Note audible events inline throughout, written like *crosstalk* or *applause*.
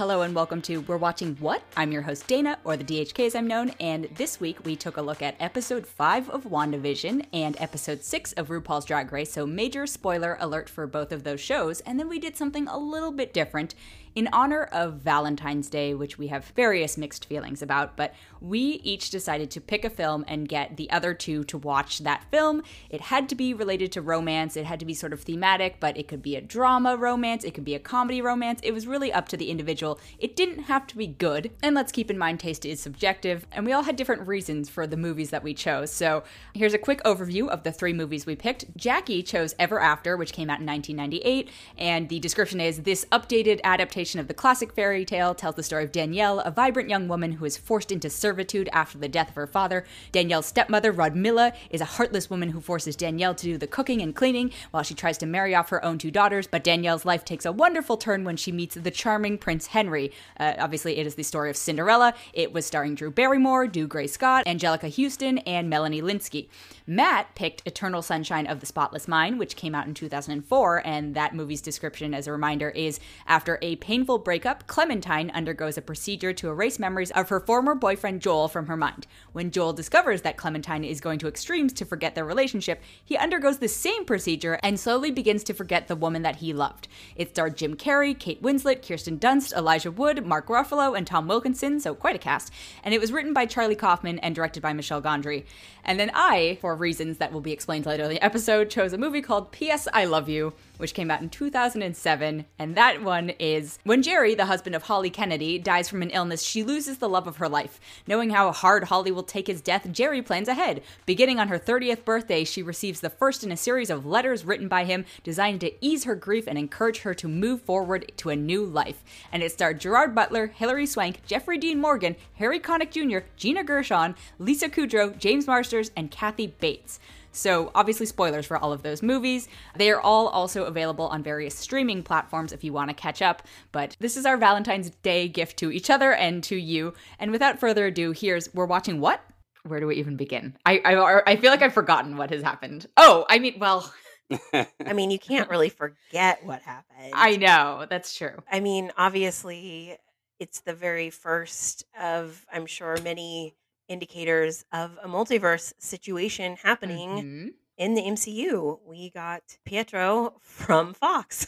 hello, and welcome to We're Watching What? I'm your host, Dana, or the DHK as I'm known, and this week we took a look at episode 5 of WandaVision and episode 6 of RuPaul's Drag Race, so major spoiler alert for both of those shows, and then we did something a little bit different in honor of Valentine's Day, which we have various mixed feelings about, but we each decided to pick a film and get the other two to watch that film. It had to be related to romance, it had to be sort of thematic, but it could be a drama romance, it could be a comedy romance. It was really up to the individual. It didn't have to be good, and let's keep in mind taste is subjective, and we all had different reasons for the movies that we chose. So here's a quick overview of the three movies we picked. Jacque chose Ever After, which came out in 1998, and the description is this updated adaptation of the classic fairy tale tells the story of Danielle, a vibrant young woman who is forced into servitude after the death of her father. Danielle's stepmother, Rodmilla, is a heartless woman who forces Danielle to do the cooking and cleaning while she tries to marry off her own two daughters. But Danielle's life takes a wonderful turn when she meets the charming Prince Henry. Uh, obviously, it is the story of Cinderella. It was starring Drew Barrymore, Dougray Scott, Anjelica Huston, and Melanie Lynskey. Matt picked Eternal Sunshine of the Spotless Mind, which came out in 2004, and that movie's description, as a reminder, is after a painful breakup, Clementine undergoes a procedure to erase memories of her former boyfriend Joel from her mind. When Joel discovers that Clementine is going to extremes to forget their relationship, he undergoes the same procedure and slowly begins to forget the woman that he loved. It starred Jim Carrey, Kate Winslet, Kirsten Dunst, Elijah Wood, Mark Ruffalo, and Tom Wilkinson, so quite a cast. And it was written by Charlie Kaufman and directed by Michel Gondry. And then I, for reasons that will be explained later in the episode, chose a movie called P.S. I Love You, which came out in 2007. And that one is when Jerry, the husband of Holly Kennedy, dies from an illness, she loses the love of her life. Knowing how hard Holly will take his death, Jerry plans ahead. Beginning on her 30th birthday, she receives the first in a series of letters written by him designed to ease her grief and encourage her to move forward to a new life. And it starred Gerard Butler, Hilary Swank, Jeffrey Dean Morgan, Harry Connick Jr., Gina Gershon, Lisa Kudrow, James Marsters, and Kathy Bates. So, obviously, spoilers for all of those movies. They are all also available on various streaming platforms if you want to catch up. But this is our Valentine's Day gift to each other and to you. And without further ado, here's We're Watching What? Where do we even begin? I, I, I feel like I've forgotten what has happened. Oh, I mean, well. *laughs* I mean, you can't really forget what happened. I know, that's true. I mean, obviously, it's the very first of, I'm sure, many indicators of a multiverse situation happening Mhm. in the MCU. We got Pietro from Fox.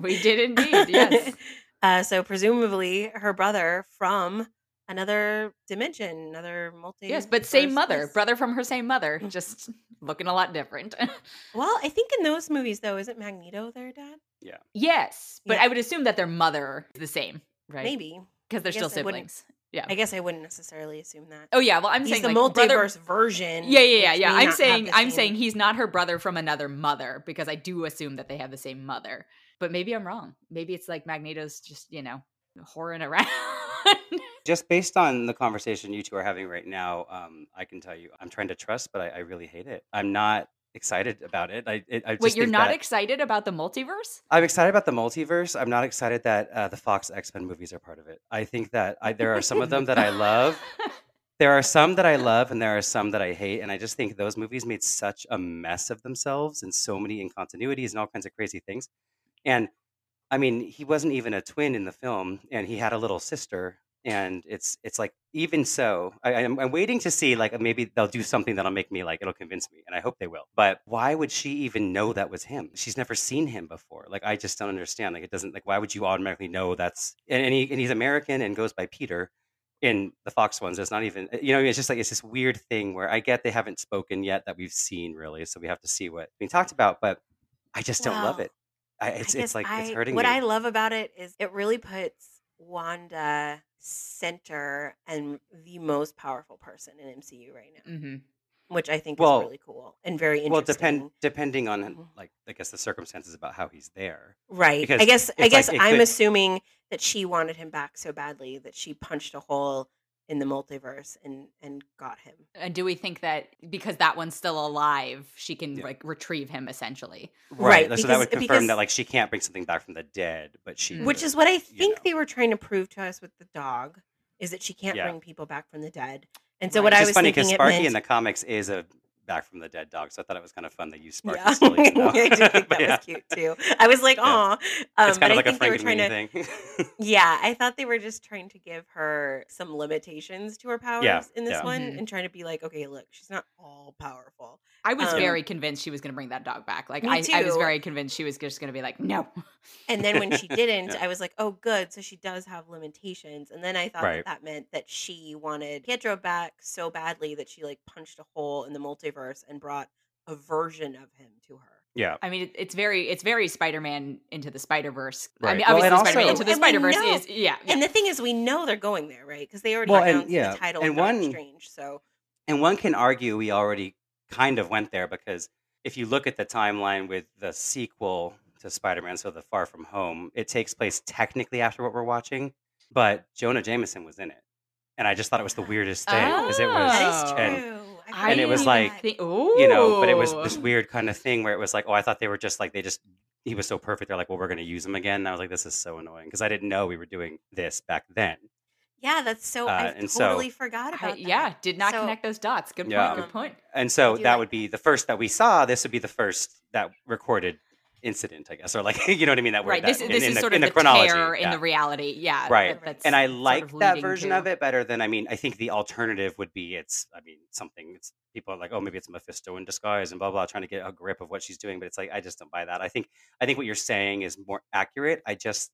We did indeed, yes. *laughs* Uh, so presumably her brother from another dimension, another multi. Yes, but same mother, brother from her same mother, *laughs* just looking a lot different. *laughs* Well, I think in those movies though, isn't Magneto their dad? Yeah. Yes, but Yeah. I would assume that their mother is the same, right? Maybe. because they're still guess I wouldn't- siblings. Yeah. I guess I wouldn't necessarily assume that. Oh yeah. Well, I'm He's saying the like, multiverse brother- version. Yeah, yeah, yeah, yeah. I'm saying I'm same- saying he's not her brother from another mother because I do assume that they have the same mother. But maybe I'm wrong. Maybe it's like Magneto's just you know whoring around. *laughs* Just based on the conversation you two are having right now, um, I can tell you I'm trying to trust, but I, I really hate it. I'm not excited about it. I, it, I just Wait, you're not excited about the multiverse? I'm excited about the multiverse. I'm not excited that uh, the Fox X Men movies are part of it. I think that I, there are some of them that I love. *laughs* There are some that I love, and there are some that I hate. And I just think those movies made such a mess of themselves and so many incontinuities and all kinds of crazy things. And I mean, he wasn't even a twin in the film, and he had a little sister. And it's it's like even so, I, I'm, I'm waiting to see like maybe they'll do something that'll make me like it'll convince me, and I hope they will. But why would she even know that was him? She's never seen him before. Like I just don't understand. Like it doesn't like why would you automatically know that's and, and he and he's American and goes by Peter in the Fox ones. It's not even uh, you know it's just like it's this weird thing where I get they haven't spoken yet that we've seen really, so we have to see what being talked about. But I just don't love it. I, it's I it's like it's I- hurting What me. I love about it is it really puts Wanda center and the most powerful person in MCU right now, hmm which I think Well- is really cool and very interesting. well, depend depending on Mhm. like I guess the circumstances about how he's there. Right. because I guess I it's like guess I'm could- assuming that she wanted him back so badly that she punched a hole in the multiverse and and got him. And do we think that because that one's still alive, she can Yeah. like retrieve him essentially? Right, so that would because- confirm because- that like she can't bring something back from the dead, but she Mm. Which could, is what I think know. they were trying to prove to us with the dog is that she can't Yeah. bring people back from the dead. And so Right. what Which I is was funny thinking because Sparky meant, in the comics is a back from the dead dog. So I thought it was kind of fun that you sparked Yeah, this still even though. I did think *laughs* that yeah, was cute too. I was like, yeah. "Aw," um, It's but kind of I like a think they were Frank trying and to. Thing. *laughs* Yeah, I thought they were just trying to give her some limitations to her yeah, powers in this yeah. one, Mhm. and trying to be like, "Okay, look, she's not all powerful." I was Um, very convinced she was going to bring that dog back. Like me I, I was very convinced she was just going to be like, no. And then when she *laughs* didn't, I was like, "Oh, good. So she does have limitations." And then I thought that Right. that meant that she wanted Pietro back so badly that she like punched a hole in the multiverse and brought a version of him to her. Yeah. I mean, it, it's very, it's very Spider-Man into the Spider-Verse. I mean, obviously, and Spider-Man into the And Spider-Verse is, yeah, yeah. and the thing is, we know they're going there, right? Because they already Well, and announced yeah, the title and of one Strange. So and one can argue we already kind of went there because if you look at the timeline with the sequel to Spider-Man, so the Far From Home, it takes place technically after what we're watching, but Jonah Jameson was in it, and I just thought it was the weirdest thing because it was oh, that is Oh. true. and I and it was like. Think- you know, but it was this weird kind of thing where it was like, oh, I thought they were just like they just he was so perfect. They're like, well, we're going to use him again. And I was like, this is so annoying because I didn't know we were doing this back then. Yeah, that's so. Uh, I and so totally forgot I, about that. yeah, did not So, connect those dots. Good point. Yeah. Good um, point. and so that like would be the first that we saw. This would be the first that recorded incident, I guess, or like *laughs* you know what I mean. That Right. word This that, this in, in is the, sort in of the the chronology. tear in the reality. Yeah. Right. that- that's and I sort like of that version to- of it better than I mean. I think the alternative would be it's. I mean, something. It's people are like, oh, maybe it's Mephisto in disguise and blah blah, trying to get a grip of what she's doing. But it's like I just don't buy that. I think I think what you're saying is more accurate. I just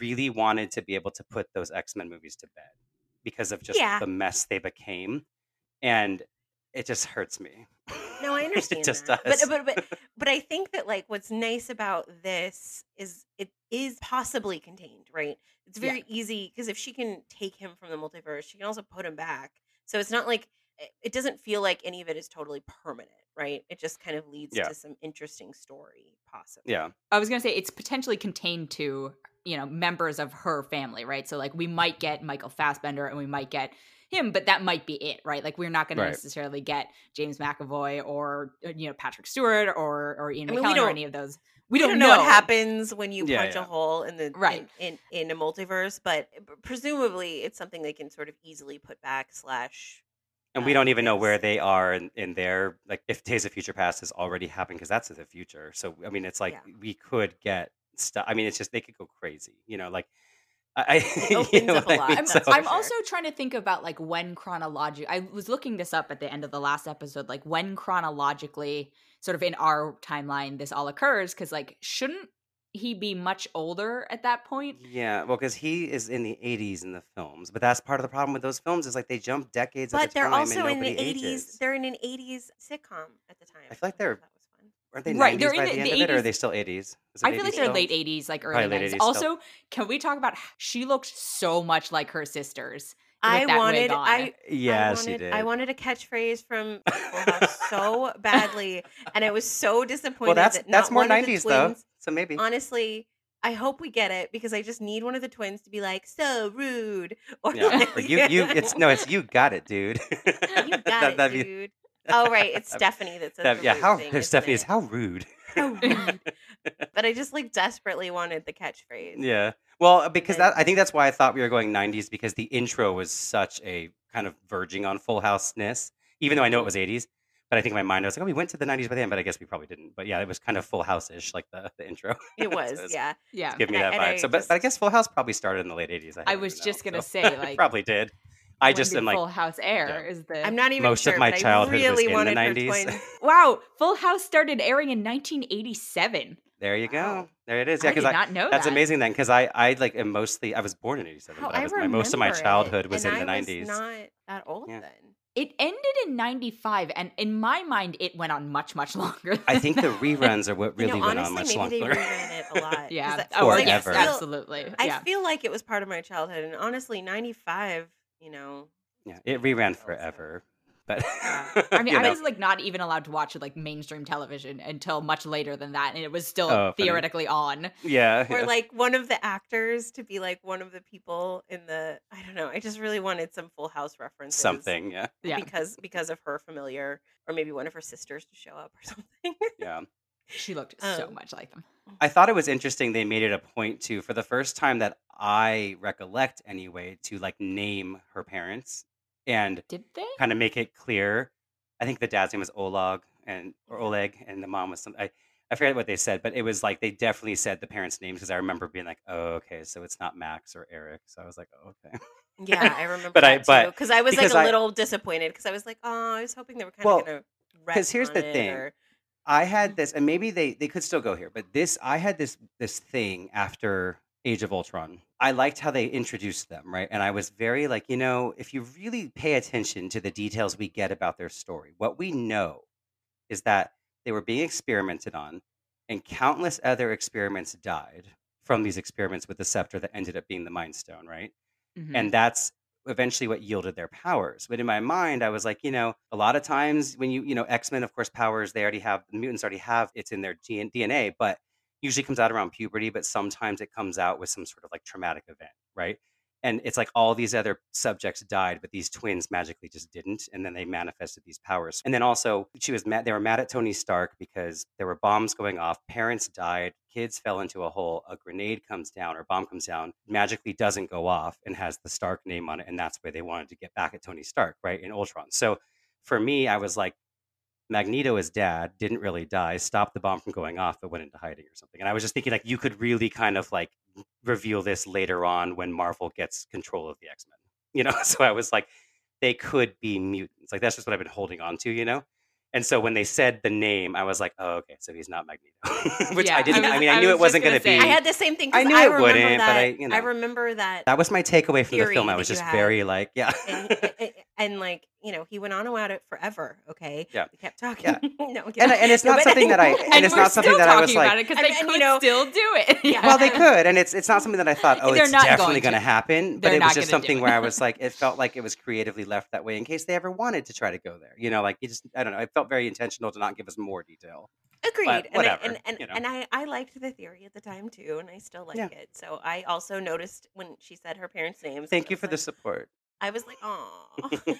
really wanted to be able to put those X Men movies to bed because of just Yeah. the mess they became, and it just hurts me. No, I *laughs* understand it just that. does. But but but *laughs* but I think that like what's nice about this is it is possibly contained, right? It's Yeah. very easy because if she can take him from the multiverse, she can also put him back. So it's not like it- it doesn't feel like any of it is totally permanent, right? It just kind of leads Yeah. to some interesting story, possibly. yeah. I was gonna say it's potentially contained to you know members of her family, right? So like we might get Michael Fassbender and we might get him, but that might be it, right? Like we're not going Right. to necessarily get James McAvoy or uh, you know Patrick Stewart or or Ian I mean, we McKellen or any of those. We We don't, don't know, what happens when you Yeah, punch a hole in the Right. in, in, in a multiverse, but presumably it's something they can sort of easily put back slash And we uh, don't even know where they are in, in their like if Days of Future Past has already happened because that's in the future. So I mean, it's like Yeah. we could get stuff. I mean, it's just they could go crazy. You know, like I, It *laughs* you opens know up a what I lot. mean? I'm, So- I'm sure. *laughs* also trying to think about like when chronologically. I was looking this up at the end of the last episode, like when chronologically, sort of in our timeline, this all occurs. Because like, shouldn't he be much older at that point? yeah, well, because he is in the '80s in the films, but that's part of the problem with those films is like they jump decades at But a they're time also and in the eighties. ages. They're in an eighties sitcom at the time. I feel like they're- That was fun. Aren't they Right, 90s they're in by the- the, the end of it, or are 80s. they still 80s? Is it I feel like 80s they're still? late 80s, like early late 90s. 80s still. Also, can we talk about h- she looked so much like her sisters? I wanted wig on. I Yeah, I she wanted, did. I wanted a catchphrase from *laughs* so badly, and I was so disappointed. well, that's that that's more one of the 90s though. twins- So maybe. Honestly, I hope we get it because I just need one of the twins to be like so rude or Yeah, *laughs* like, like you, you, *laughs* it's no, it's you got it, dude. you got That- it, be- dude. Oh right, *laughs* it's Stephanie that says that- yeah, how thing, Stephanie is how rude. *laughs* How rude. *laughs* But I just like desperately wanted the catchphrase. yeah. Well, because then- that I think that's why I thought we were going 90s because the intro was such a kind of verging on Full House-ness, even though I know it was 80s. But I think in my mind I was like, oh, we went to the 90s by the end, but I guess we probably didn't. But yeah, it was kind of Full House-ish, like the, the intro. It So was, it's- yeah. yeah. Give me And that and vibe. I so, but, but I guess Full House probably started in the late 80s. I, I was even just know, gonna so- say, like, probably did. I just did am like, Full House air yeah. is the I'm not even Most of my but childhood I was in the wanted her 90s. twins. *laughs* wow. Full House started airing in 1987. there you go. Wow. There it is. Yeah, because I, not know That's that. amazing then, because I, I like am mostly I was born in '87, How but I I my most of my remember it, childhood was and in the I was '90s. Not that old Yeah. then. It ended in 95, and in my mind, it went on much, much *laughs* longer. I than think the reruns are what You really know, went honestly, on much maybe longer. they reran it a lot. 'cause Yeah. I- *laughs* Oh, 'cause I yes, Forever. feel- absolutely. I feel like it was part of my childhood, and honestly, '95. You know, yeah, it reran forever. But *laughs* I mean, you I know. was like not even allowed to watch like mainstream television until much later than that, and it was still Oh, funny. theoretically on. yeah, or yeah. like one of the actors to be like one of the people in the. I don't know. I just really wanted some Full House references. something. Yeah, Yeah, Because because of her familiar, or maybe one of her sisters to show up or *laughs* something. yeah. She looked so Um, much like them. I thought it was interesting they made it a point to, for the first time that I recollect anyway, to like name her parents and Did they? kind of make it clear. I think the dad's name was Oleg and or Oleg, and the mom was some. I, I forget what they said, but it was like they definitely said the parents' names because I remember being like, "Oh, okay, so it's not Max or Eric." So I was like, oh, "Okay." Yeah, I *laughs* remember But I- that but. Because I was like because a I- little disappointed because I was like, oh, I was hoping they were kind Well, of gonna. 'cause here's the it thing. or- I had this, and maybe they they could still go here, but this I had this this thing after Age of Ultron. I liked how they introduced them, right? And I was very like, you know, if you really pay attention to the details we get about their story, what we know is that they were being experimented on, and countless other experiments died from these experiments with the scepter that ended up being the Mind Stone, right? Mhm. and that's eventually what yielded their powers but in my mind i was like you know a lot of times when you you know x-men of course powers they already have mutants already have it's in their dna but usually comes out around puberty but sometimes it comes out with some sort of like traumatic event right and it's like all these other subjects died but these twins magically just didn't and then they manifested these powers and then also she was mad they were mad at tony stark because there were bombs going off parents died kids fell into a hole a grenade comes down or bomb comes down magically doesn't go off and has the stark name on it and that's why they wanted to get back at tony stark right in ultron so for me i was like Magneto, his dad, didn't really die, stopped the bomb from going off, but went into hiding or something. And I was just thinking, like, you could really kind of like reveal this later on when Marvel gets control of the X Men, you know? *laughs* So I was like, they could be mutants. Like, that's just what I've been holding on to, you know? And so when they said the name, I was like, oh, okay, so he's not Magneto. *laughs* Which Yeah, I I didn't, I, was- mean, I I knew was it wasn't going to be. I had the same thing. I knew I it wouldn't, but I- you know. I remember that. that was my takeaway from the film. I was just very like, yeah. and, and, and like you know, he went on about it forever. Okay, Yeah. we kept talking. Yeah. *laughs* no, And, and it's No, not but- something that I, *laughs* and, and it's not something that I was talking like, about it because I they mean, you could know- still do it. *laughs* Yeah. well, they could, and it's it's not something that I thought, oh, They're it's not definitely going going to to. happen. But They're it was not just gonna do something it. where I was like, it felt like it was creatively left that way in case they ever wanted to try to go there. You know, like you just, I don't know. It felt very intentional to not give us more detail. Agreed. But and I, whatever, and and, you know. and I, I liked the theory at the time too, and I still like Yeah. it. So I also noticed when she said her parents' names. Thank and you I for was the like- support. I was like, oh. *laughs*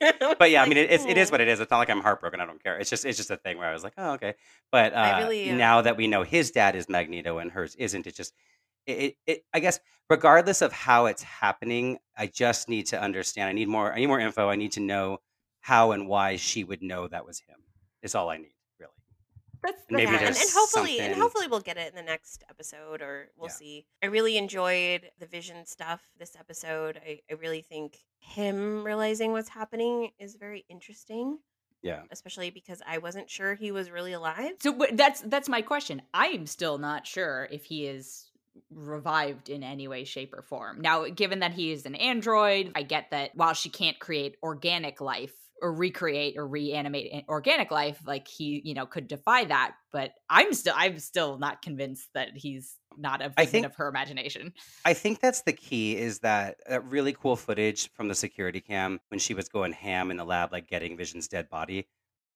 *laughs* But yeah, I mean, it, it's, it is what it is. It's not like I'm heartbroken. I don't care. It's just it's just a thing where I was like, oh, okay. But uh, really, uh, now that we know his dad is Magneto and hers isn't, it just it, it, it I guess regardless of how it's happening, I just need to understand. I need more. I need more info. I need to know how and why she would know that was him. Is all I need, really. That's, And maybe yeah, and, and hopefully, and hopefully we'll get it in the next episode, or we'll Yeah. see. I really enjoyed the vision stuff this episode. I, I really think him realizing what's happening is very interesting, Yeah. especially because I wasn't sure he was really alive. So that's that's my question. I am still not sure if he is revived in any way shape or form. Now, given that he is an android, I get that while she can't create organic life or recreate or reanimate organic life like he, you know, could defy that, but I'm still I'm still not convinced that he's not a figment of her imagination. I think that's the key is that that really cool footage from the security cam when she was going ham in the lab, like getting Vision's dead body,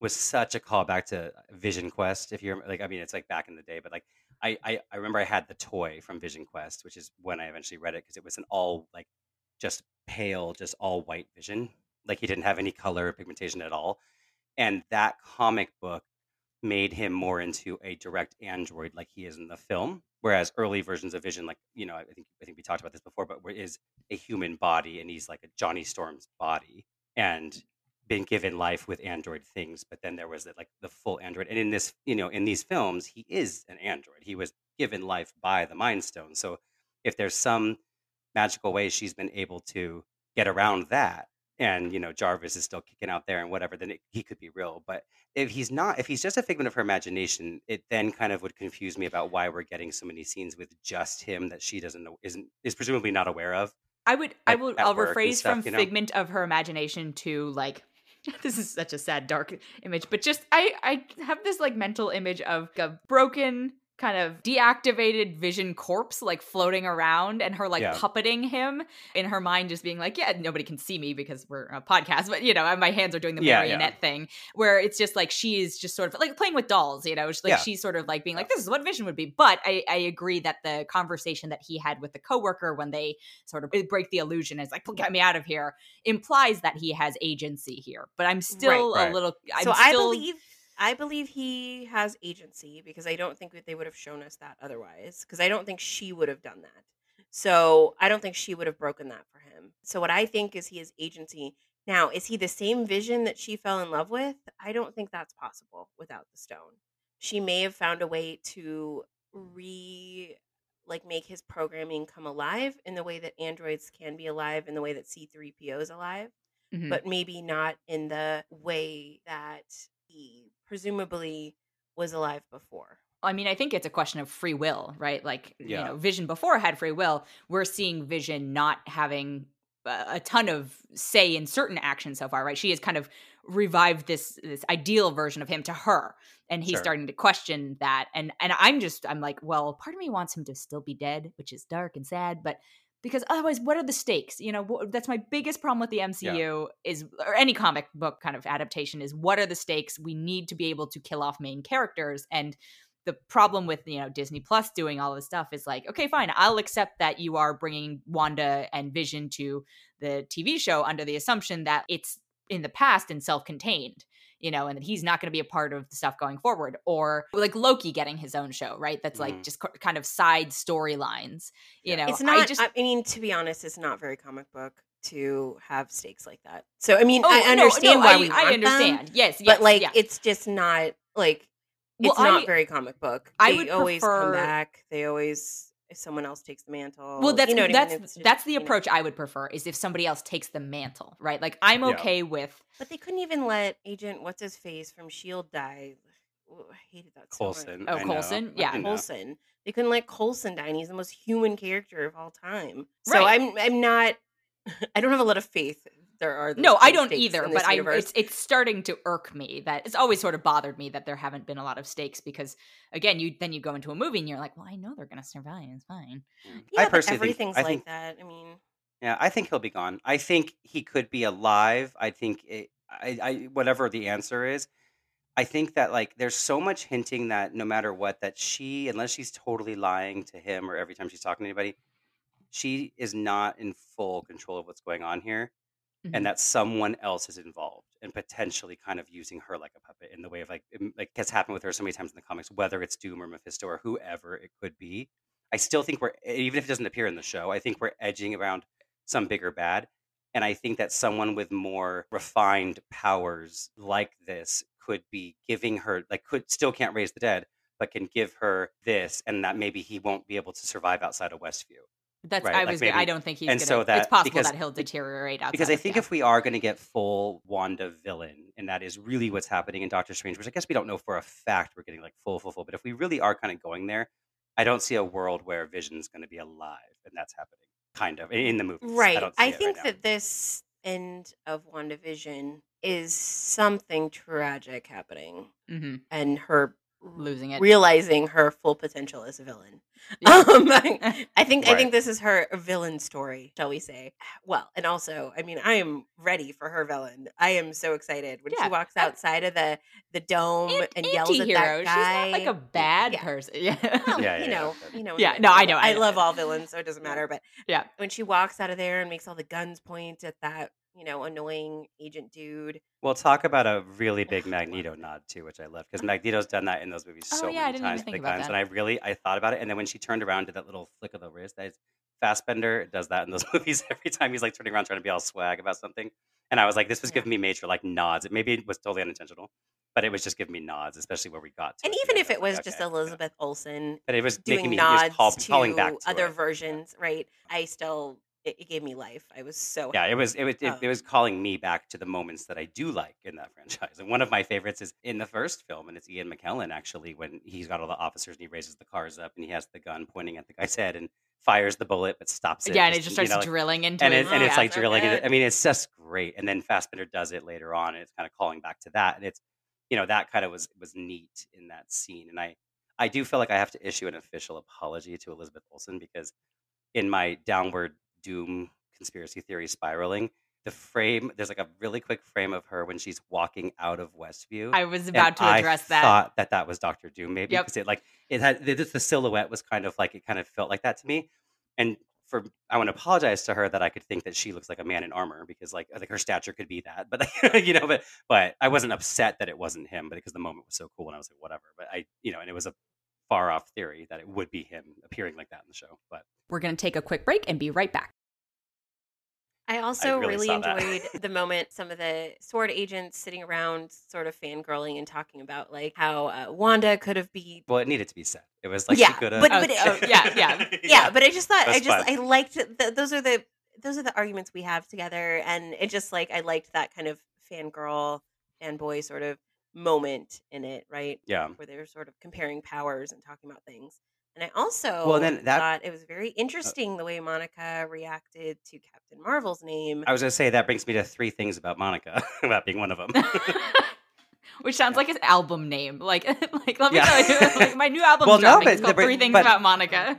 was such a callback to uh, Vision Quest. If you're like, I mean, it's like back in the day, but like I I, I remember I had the toy from Vision Quest, which is when I eventually read it because it was an all like just pale, just all white Vision. Like he didn't have any color or pigmentation at all, and that comic book made him more into a direct android like he is in the film whereas early versions of vision like you know i think i think we talked about this before but is a human body and he's like a johnny storm's body and been given life with android things but then there was the, like the full android and in this you know in these films he is an android. He was given life by the mind stone so if there's some magical way she's been able to get around that and you know jarvis is still kicking out there and whatever then it, he could be real but if he's not if he's just a figment of her imagination it then kind of would confuse me about why we're getting so many scenes with just him that she doesn't know isn't is presumably not aware of I would I like, will I'll rephrase stuff, from you know? figment of her imagination to like *laughs* this is such a sad dark image but just I I have this like mental image of a broken kind of deactivated vision corpse like floating around and her like Yeah. puppeting him in her mind just being like yeah nobody can see me because we're a podcast but you know my hands are doing the Yeah, yeah. marionette thing where it's just like she's just sort of like playing with dolls you know It's like Yeah. she's sort of like being like this is what vision would be but I, I agree that the conversation that he had with the coworker when they sort of eh, break the illusion is like get me out of here implies that he has agency here but i'm still Right. a little I'm so I still- believe I believe he has agency because I don't think that they would have shown us that otherwise. Because I don't think she would have done that. So I don't think she would have broken that for him. So what I think is he has agency Now, is he the same vision that she fell in love with? I don't think that's possible without the stone. She may have found a way to re like make his programming come alive in the way that androids can be alive in the way that C3PO is alive, Mhm. but maybe not in the way that he presumably was alive before. I mean, I think it's a question of free will, right? Like, you know, Vision before had free will. We're seeing Vision not having a a ton of say in certain actions so far, right? She has kind of revived this this ideal version of him to her, and he's Sure. starting to question that. And and I'm just I'm like, well, part of me wants him to still be dead, which is dark and sad, but because otherwise, what are the stakes? You know, wh- that's my biggest problem with the MCU is, or any comic book kind of adaptation is, what are the stakes? We need to be able to kill off main characters, and the problem with you know Disney Plus doing all this stuff is like, okay, fine, I'll accept that you are bringing Wanda and Vision to the TV show under the assumption that it's in the past and self-contained, you know, and that he's not going to be a part of the stuff going forward, or like Loki getting his own show, right? That's like Mhm. just co- kind of side storylines, you Yeah. know. It's not. I I, mean, to be honest, it's not very comic book to have stakes like that. So I mean, Oh, I understand no, why I, we want I them, understand. yes, yes, but like yeah. it's just not like Well, it's not I- very comic book. I they would always prefer- come back. They always if someone else takes the mantle. well that's you know that's I mean? Just, that's the you know. approach i would prefer is if somebody else takes the mantle right like i'm Yeah. okay with But they couldn't even let Agent what's his face from Shield die. Ooh, I hated that so. Coulson. Oh, I know, Coulson? Yeah. know. Coulson. They couldn't let Coulson die, and he's the most human character of all time. So Right. I'm I'm not. *laughs* I don't have a lot of faith. There are no i don't either but i it's it's starting to irk me that it's always sort of bothered me that there haven't been a lot of stakes because again you then you go into a movie and you're like well i know they're gonna survive it's fine hmm. yeah, I but personally think everything's I like think that. I mean, Yeah, I think he'll be gone. I think he could be alive. I think it, I, I whatever the answer is, I think that like there's so much hinting that no matter what that she unless she's totally lying to him or every time she's talking to anybody, she is not in full control of what's going on here Mhm. and that someone else is involved and potentially kind of using her like a puppet in the way of like like has happened with her so many times in the comics whether it's Doom or Mephisto or whoever it could be. I still think we're even if it doesn't appear in the show, I think we're edging around some bigger bad. And I think that someone with more refined powers like this could be giving her, like, could still can't raise the dead, but can give her this, and that maybe he won't be able to survive outside of Westview. That's Right, i like was maybe- i don't think he's and gonna so it's possible because- that he'll deteriorate outside Because I of- think yeah. if we are going to get full Wanda villain, and that is really what's happening in Doctor Strange, which I guess we don't know for a fact we're getting like full, full, full, but if we really are kind of going there, I don't see a world where Vision's going to be alive, and that's happening, kind of in the movie. right. I, don't I, it think right now. that this end of WandaVision is something tragic happening, Mhm. and her losing it realizing her full potential as a villain. *laughs* Yeah. Um, *laughs* I, I think I think this is her villain story, shall we say? Well, and also, I mean, I am ready for her villain. I am so excited when Yeah, she walks outside of the the dome An- and yells at anti-hero. that guy. she's not like a bad Yeah. person *laughs* yeah Well, Yeah, yeah, you know, yeah. you know. Yeah, no, I know, I I know. love all villains, so it doesn't matter. But Yeah. when she walks out of there and makes all the guns point at that, you know, annoying agent dude. We'll talk about a really big *laughs* Magneto nod too, which I love because Magneto's done that in those movies Oh, so yeah, many times, think big about times, that. and I really I thought about it, and then when she turned around to that little flick of the wrist, that is Fassbender does that in those *laughs* movies every time he's like turning around trying to be all swag about something, and I was like, this was Yeah. giving me major like nods. It maybe it was totally unintentional, but it was just giving me nods, especially where we got to. And even if it was like, just okay, yeah. Elizabeth Olsen but it was doing making me he was nods call, to calling back to other it. versions, right? I still it, it gave me life. I was so Yeah, it was it was it, it Um, was calling me back to the moments that I do like in that *laughs* franchise. And one of my favorites is in the first film, and it's Ian McKellen actually when he's got all the officers and he raises the cars up and he has the gun pointing at the guy's head and fires the bullet but stops it. yeah and it just you starts know, like- drilling into and, it, and it's like drilling. it. I mean, it's just great. And then Fassbender does it later on, and it's kind of calling back to that. And it's you know that kind of was was neat in that scene. And I I do feel like I have to issue an official apology to Elizabeth Olsen because in my downward doom conspiracy theory spiraling, the frame there's like a really quick frame of her when she's walking out of Westview. i was about to address I that thought that that was Doctor Doom, maybe Yep. because it like it had the, the silhouette was kind of like it kind of felt like that to me. And for I want to apologize to her that I could think that she looks like a man in armor because like like her stature could be that, but *laughs* you know, but but I wasn't upset that it wasn't him, but because the moment was so cool and I was like whatever. But I you know, and it was a far off theory that it would be him appearing like that in the show. But we're going to take a quick break and be right back I also really really, enjoyed *laughs* the moment some of the SWORD agents sitting around, sort of fangirling and talking about like how uh, Wanda could have beat. Well, it needed to be said. It was like Yeah, she could have. but- but- *laughs* oh, yeah, *laughs* yeah. Yeah, but I just thought I just fun. I liked it- th- those are the those are the arguments we have together, and it just like I liked that kind of fangirl fanboy sort of moment in it, right? yeah. where they were sort of comparing powers and talking about things. And I also Well, then that- thought it was very uh interesting the way Monica reacted to Captain Marvel's name. I was gonna say that brings me to three things about Monica, *laughs* about being one of them. *laughs* *laughs* Which sounds like his album name. Like, like let me Yeah. tell you, like my new album's Well, no, but- it's called but- Three Things but- About Monica.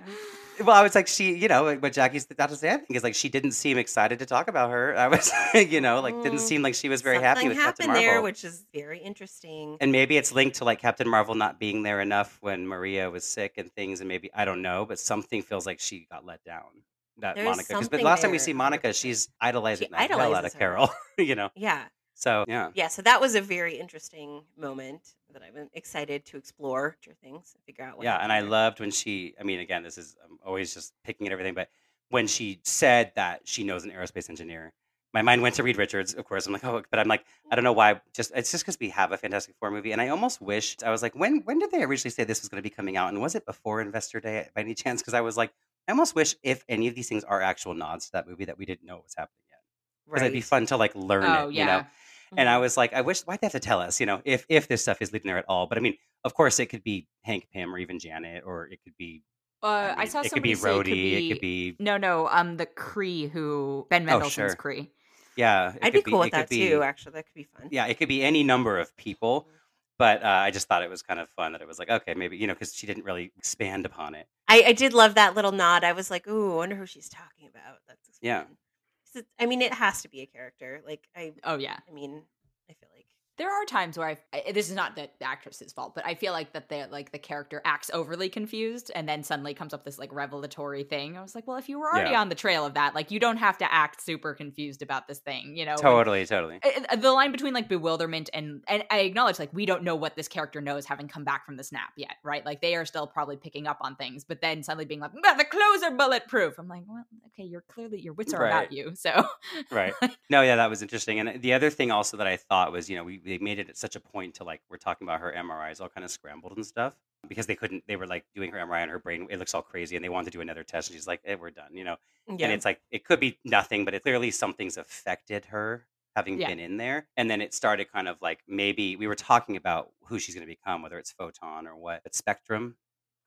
Well, I was like, she, you know, like what Jacque's about to say, I think is like she didn't seem excited to talk about her. I was, *laughs* you know, like didn't Mm, seem like she was very happy Something with Captain Marvel. there, which is very interesting. and maybe it's linked to like Captain Marvel not being there enough when Maria was sick and things, and maybe I don't know, but something feels like she got let down. That There's Monica, because but something last time we there, see Monica, she's idolizing She the hell out of her. Carol, *laughs* you know. yeah, So yeah, yeah. So that was a very interesting moment that I'm excited to explore. Things, figure out what. yeah, and I loved when she. I mean, again, this is I'm always just picking at everything, but when she said that she knows an aerospace engineer, my mind went to Reed Richards. Of course, I'm like, oh, but I'm like, I don't know mm-hmm. why. Just it's just because we have a Fantastic Four movie, and I almost wish I was like, when when did they originally say this was going to be coming out, and was it before Investor Day by any chance? Because I was like, I almost wish if any of these things are actual nods to that movie that we didn't know what was happening yet, because it'd be fun to like learn Oh it, yeah. you know. And I Mhm. was like, I wish why'd they have to tell us, you know, if if this stuff is leading there at all. But I mean, of course, it could be Hank Pym or even Janet, or it could be Uh, I, mean, saw it could be somebody say Rhodey, it could be no, no. Um, the Kree who Ben Oh, Mendelsohn's sure. Kree. yeah. It I'd be cool it with that be- too. Actually, that could be fun. Yeah, it could be any number of people. But uh, I just thought it was kind of fun that it was like, okay, maybe you know, because she didn't really expand upon it. I, I did love that little nod. I was like, "Ooh, I wonder who she's talking about." That's Yeah. fun. I mean, it has to be a character. Like I, Oh yeah. I mean, I feel like There are times where I, I this is not the, actress's fault, but I feel like that the like the character acts overly confused and then suddenly comes up this like revelatory thing. I was like, well, if you were already Yeah. on the trail of that, like you don't have to act super confused about this thing, you know? Totally, totally. Uh, uh, the line between like bewilderment and and I acknowledge like we don't know what this character knows having come back from the snap yet, right? Like they are still probably picking up on things, but then suddenly being like, the clothes are bulletproof. I'm like, well, okay, you're clearly your wits are Right. about you. *laughs* So Right. No, yeah, that was interesting. And the other thing also that I thought was, you know, we they made it at such a point to like we're talking about her MRIs all kind of scrambled and stuff because they couldn't. They were like doing her MRI on her brain it looks all crazy, and they wanted to do another test, and she's like, eh, "We're done," you know. yeah, And it's like it could be nothing, but it clearly something's affected her having Yeah. been in there. And then it started kind of like maybe we were talking about who she's going to become, whether it's Photon or what. But Spectrum,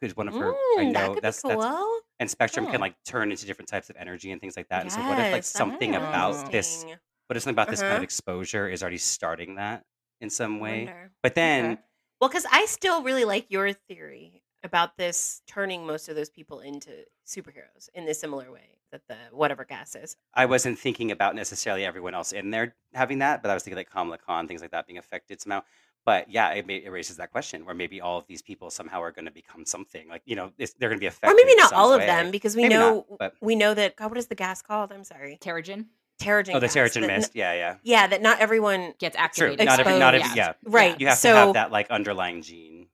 who's one of her. I Mm, that know could that's be that's cool. and Spectrum Oh. can like turn into different types of energy and things like that. And so what if like something about this what if something about this kind of Uh-huh. exposure is already starting that in some way? Wonder. But then Okay. Well, because I still really like your theory about this turning most of those people into superheroes in the similar way that the whatever gas is. I wasn't thinking about necessarily everyone else in there having that, but I was thinking like Kamala Khan, things like that being affected somehow. But yeah, it, may, it raises that question where maybe all of these people somehow are going to become something like you know it's, they're going to be affected. Or maybe in not some all of way. them because we Maybe not, know but- we know that God, what is the gas called? I'm sorry, Terrigen Terrigen. Oh, the gas, Terrigen that n- mist. Yeah, yeah. Yeah, that not everyone. gets True. activated. Not every, not every, Exposed. yeah. Right. You have so to have that like underlying gene.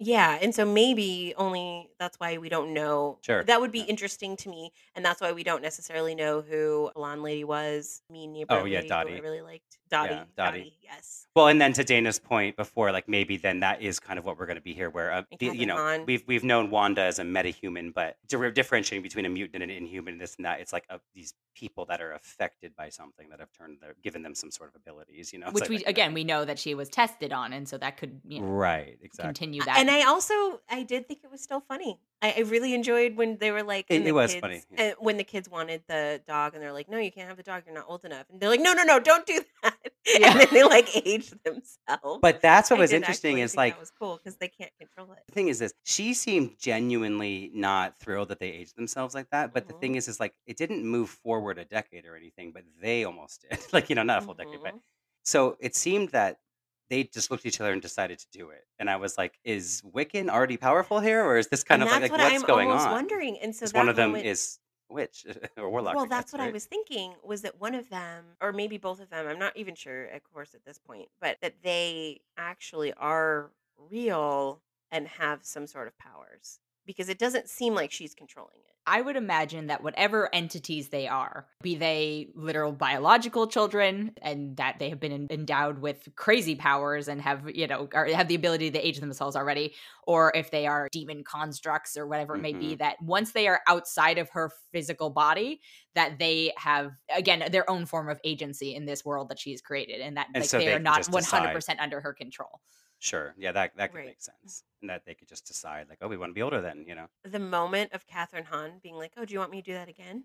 Yeah, and so maybe only that's why we don't know. Sure. That would be Yeah. interesting to me, and that's why we don't necessarily know who blonde lady was. Mean neighbor Oh, yeah, lady who Dottie. I really liked. Dottie. Yeah, Dottie. Dottie. Yes. Well, and then to Dana's point before, like maybe then that is kind of what we're going to be here, where uh, the, you know Hahn. we've we've known Wanda as a metahuman, but di- differentiating between a mutant and an inhuman, and this and that, it's like uh these people that are affected by something that have turned their given them some sort of abilities, you know. Which like we that again thing. we know that she was tested on, and so that could you know, right exactly. continue that. And I also I did think it was still funny. I, I really enjoyed when they were like, It- when the it was kids- funny, yeah. uh, when the kids wanted the dog, and they're like, "No, you can't have the dog. You're not old enough." And they're like, "No, no, no, don't do *laughs* that." Yeah. And then they like aged themselves. But that's what I was interesting is like that was cool because they can't control it. the thing is this she seemed genuinely not thrilled that they aged themselves like that but the Mhm. thing is is like it didn't move forward a decade or anything but they almost did *laughs* like you know not a full decade but Mhm. so it seemed that they just looked at each other and decided to do it and i was like is wiccan already powerful here or is this kind and of like, like what what's I'm going on wondering. And so one of them moment- is witch *laughs* or warlock well, guess, that's what I was thinking was that one of them, or maybe both of them, I'm not even sure, of course, at this point, but that they actually are real and have some sort of powers because it doesn't seem like she's controlling it. I would imagine that whatever entities they are, be they literal biological children and that they have been endowed with crazy powers and have, you know, or have the ability to age themselves already, or if they are demon constructs or whatever it may be, Mhm. that once they are outside of her physical body, that they have, again, their own form of agency in this world that she's created and that And like so they they are not 100% under her control. Sure. Yeah, that that could Right. make sense. And that they could just decide like, oh, we want to be older then, you know. The moment of Kathryn Hahn being like, "Oh, do you want me to do that again?"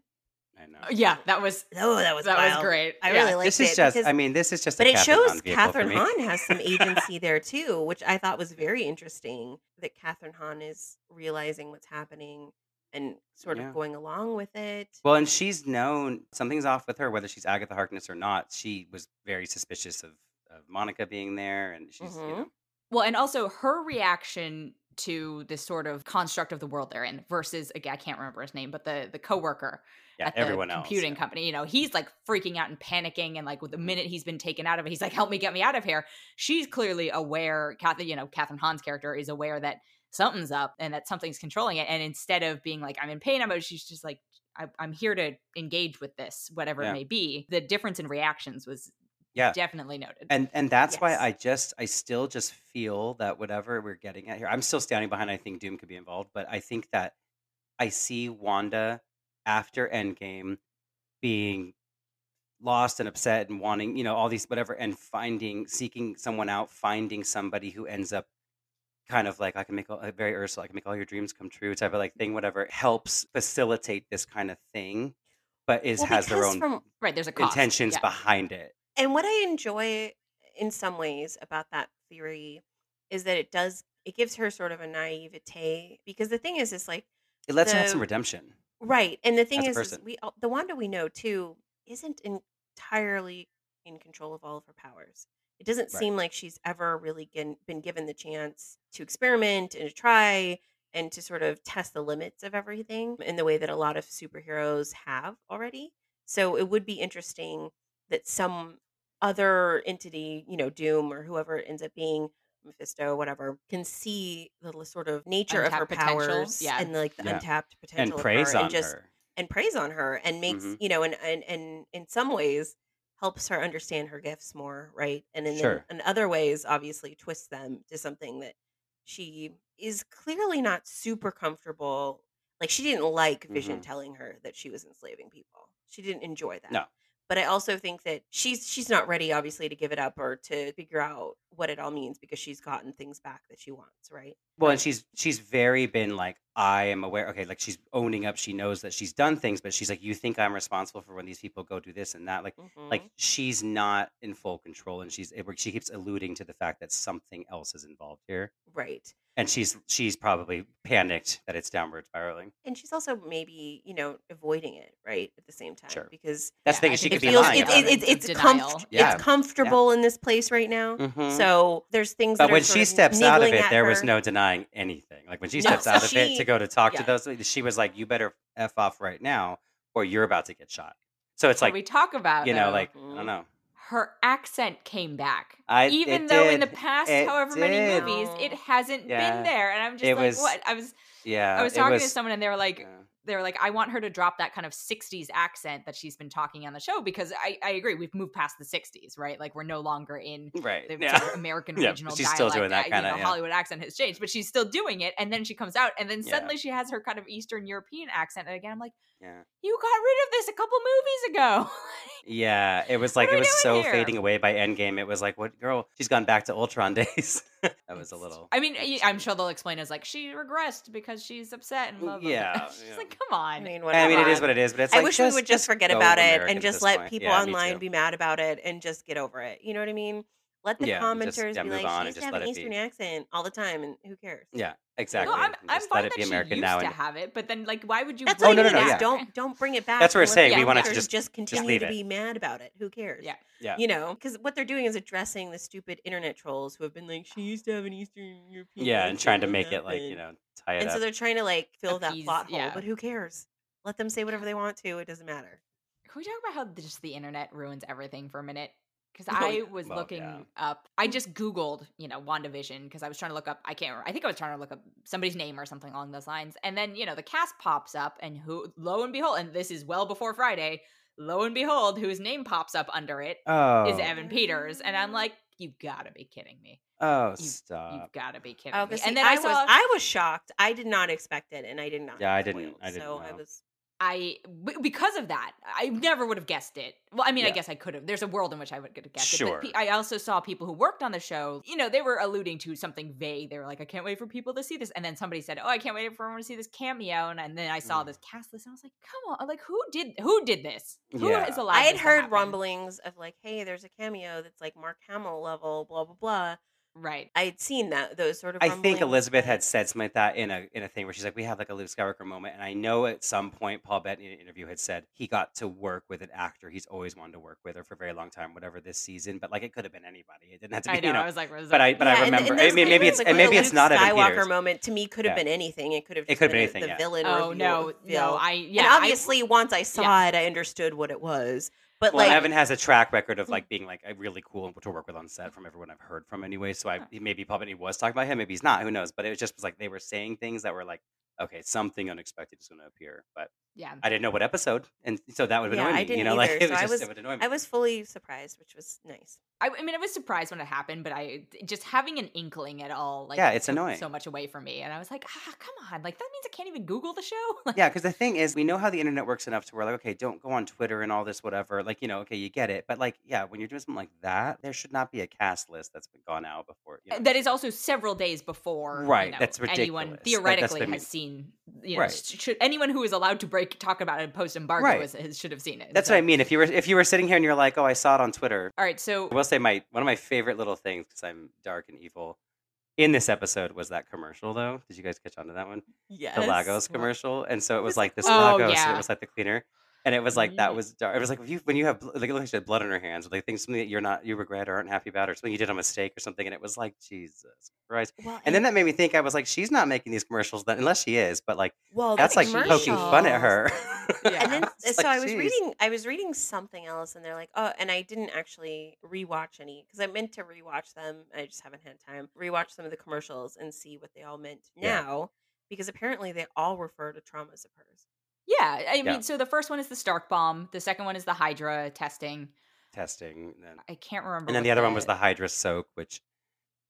I know. Yeah, that was Oh, that was that was great. I Yeah. really liked it. This is it just because- I mean, this is just but a it Kathryn shows Hahn vehicle for Kathryn me. Hahn has some *laughs* agency there too, which I thought was very interesting. That Kathryn Hahn is realizing what's happening and sort of Yeah. going along with it. Well, and she's known something's off with her, whether she's Agatha Harkness or not. She was very suspicious of, of Monica being there, and she's you Mhm. Well, and also her reaction to this sort of construct of the world they're in versus again, I can't remember his name, but the the coworker yeah, at the everyone else. computing yeah. company. You know, he's like freaking out and panicking, and like with the Mhm. minute he's been taken out of it, he's like, "Help me, get me out of here." She's clearly aware. Kathy, you know, Kathryn Hahn's character is aware that something's up and that something's controlling it. And instead of being like, "I'm in pain," I'm she's just like. I, I'm here to engage with this, whatever Yeah. it may be. The difference in reactions was Yeah. definitely noted. And and that's why I just I still just feel that whatever we're getting at here, I'm still standing behind. I think Doom could be involved, but I think that I see Wanda after Endgame being lost and upset and wanting, you know, all these whatever, and finding seeking someone out, finding somebody who ends up kind of like I can make all, very Ursula, I can make all your dreams come true type of like thing, whatever helps facilitate this kind of thing, but is Well, has their own from right, there's a cost. intentions yeah. behind it. And what I enjoy in some ways about that theory is that it does it gives her sort of a naivete because the thing is is like It lets her have some The- redemption. right and the thing As a is, is person. we all- the Wanda we know too isn't entirely in control of all of her powers. It doesn't Right. seem like she's ever really been given the chance to experiment and to try and to sort of test the limits of everything in the way that a lot of superheroes have already. So it would be interesting that some other entity, you know, Doom or whoever it ends up being, Mephisto, whatever, can see the sort of nature of her potential, powers yeah. and like the Yeah. untapped and potential praise of her on and just her. and praise on her and makes Mhm. you know and, and and in some ways helps her understand her gifts more right and in, Sure. in other ways obviously twists them to something that she is clearly not super comfortable like she didn't like vision Mhm. telling her that she was enslaving people she didn't enjoy that No. But i also think that she's she's not ready obviously to give it up or to figure out what it all means because she's gotten things back that she wants right Well, and she's she's very been like I am aware. Okay, like she's owning up. She knows that she's done things, but she's like, you think I'm responsible for when these people go do this and that? Like, Mhm. like she's not in full control, and she's she keeps alluding to the fact that something else is involved here, right and she's she's probably panicked that it's downward spiraling. and she's also maybe you know avoiding it right at the same time Sure. because That's Yeah, the thing is she could it be feels lying it's about it's it. it's, it's, comf- Yeah. it's comfortable in this place right now Mhm. so there's things But that are when sort she of steps out of it, at there was no no denying anything. Like when she steps out of it she- to go to talk to yeah. those, she was like, "You better f off right now, or you're about to get shot." So it's Can like we talk about you know, though, like I don't mm, know. her accent came back. I Even it though in the did. past, It however did. many movies, it hasn't Yeah. been there, and I'm just It like, was- what? I was, Yeah, I was it talking to someone, and they were like, yeah. They were like, I want her to drop that kind of '60s accent that she's been talking on the show because I, I agree, we've moved past the '60s, right? Like we're no longer in right. the Yeah. sort *laughs* of American *laughs* Yeah, regional she's still doing that uh, you kinda, know. Hollywood accent has changed, but she's still doing it. And then she comes out, and then suddenly she has her kind of Eastern European accent. And again, I'm like, yeah. you got rid of this a couple movies ago. *laughs* Yeah, it was like it was so here? fading away by Endgame. It was like, what girl? She's gone back to Ultron *laughs* days. that was a little. I mean, I'm sure they'll explain as like she regressed because she's upset and mm, blah blah. blah. Yeah, *laughs* she's yeah. like, come on. I mean, I mean, it is what it is, but it's like. I like wish just, we would just forget about it American and just let point. people Yeah, online be mad about it and just get over it. You know what I mean? Let the Yeah, just- commenters yeah, be move like, on she and used to just have let an it be. Eastern accent all the time, and who cares? Yeah, exactly. No, I'm, and I'm just fine let it that be American she used now. to And have it, but then like, why would you? That's Oh, what bring no, no, mean. no, is yeah. Don't don't bring it back. That's what we're and let saying. the We wanted to commenters just- just continue leave to it. be mad about it. Who cares? Yeah. Yeah. You know, because what they're doing is addressing the stupid internet trolls who have been like, she used to have an Eastern European. yeah, and trying to accent, make it like you happened?" know tie it And so up. they're trying to like fill that Appease- plot hole, yeah. but who cares? Let them say whatever they want to. It doesn't matter. Can we talk about how just the internet ruins everything for a minute? Because Oh, I was Well, looking yeah. up. I mm. just Googled, you know, WandaVision because I was trying to look up. I can't. remember. I think I was trying to look up somebody's name or something along those lines. And then you know the cast pops up, and who? Lo and behold, and this is well before Friday. Lo and behold, whose name pops up under it is Oh, Evan Peters, and I'm like, you gotta be kidding me. oh, You- stop. You've gotta be kidding Oh, me. 'cause And then I, I, saw. was I was shocked. I did not expect it, and I did not. Yeah, I didn't- spoiled, I didn't So I was. I b- because of that, I never would have guessed it. Well, I mean, I guess I could have. There's a world in which I would have guessed it. Sure. But pe- I also saw people who worked on the show. You know, they were alluding to something vague. They were like, "I can't wait for people to see this," and then somebody said, "Oh, I can't wait for everyone to see this cameo." And, and then I saw Mm. this cast list, and I was like, "Come on! Like, who did who did this? Who Yeah. is allowed?" I had heard rumblings of like, "Hey, there's a cameo that's like Mark Hamill level, blah blah blah." Right. I had seen that those sort of. I think rumblings, Elizabeth had said something like that in a in a thing where she's like, we have like a Luke Skywalker moment, and I know at some point Paul Bettany in an interview had said he got to work with an actor he's always wanted to work with, or for a very long time, whatever this season. But like, it could have been anybody. It didn't have to be, I know. you know. I was like, but that- I but I Yeah, and- remember. and I mean, maybe it's like, and maybe it's not Evan Skywalker Peters. moment to me could have Yeah. been anything. It could have It could have been been anything, the yeah. villain. oh reveal- no, no! Phil. I yeah. and I- obviously, once I saw it, I understood what it was. But Well, like, Evan has a track record Mm. of like being like a really cool to work with on set from everyone I've heard from anyway. So I maybe Bettany was talking about him, maybe he's not. Who knows? But it was just was like they were saying things that were like, okay, something unexpected is going to appear. But yeah. I didn't know what episode, and so that would have Yeah, annoyed I me. You didn't know, *laughs* like either, it so was I just was- it would annoy me. I was fully surprised, which was nice. I, I mean, I was surprised when it happened, but I just having an inkling at all, like, Yeah, it's annoying. so much away from me, and I was like, ah, come on, like that means I can't even Google the show. *laughs* Like, Yeah, because the thing is, we know how the internet works enough to where, like, okay, don't go on Twitter and all this, whatever. Like, you know, okay, you get it. But, like, yeah, when you're doing something like that, there should not be a cast list that's been gone out before. You know? that is also several days before, you Right, know, that's Anyone ridiculous. That- that's theoretically what has seen, you know, Right. sh- should anyone who is allowed to break talk about it post embargo Right. is, should have seen it. That's So- what I mean. If you were if you were sitting here and you're like, oh, I saw it on Twitter. All right, so I will say my one of my favorite little things because I'm dark and evil. In this episode was that commercial though. Did you guys catch on to that one? Yes. The Lagos commercial, and so it was like this Oh, Lagos, and yeah. it was like the cleaner, and it was like that was dark. It was like if you when you have bl- like like she had blood on her hands, or like things something that you're not you regret or aren't happy about, or something you did a mistake or something, and it was like Jesus Christ. Well, And then that made me think I was like, she's not making these commercials then, unless she is, but like well, that's like poking fun at her. Yeah. and then *laughs* so like, I was geez. reading I was reading something else and they're like oh and I didn't actually rewatch any because I meant to rewatch them I just haven't had time rewatch some of the commercials and see what they all meant Yeah. now because apparently they all refer to traumas of hers yeah, I mean, Yeah. so the first one is the Stark bomb, the second one is the Hydra testing. testing. Then, I can't remember. and then the other one was the Hydra soak, which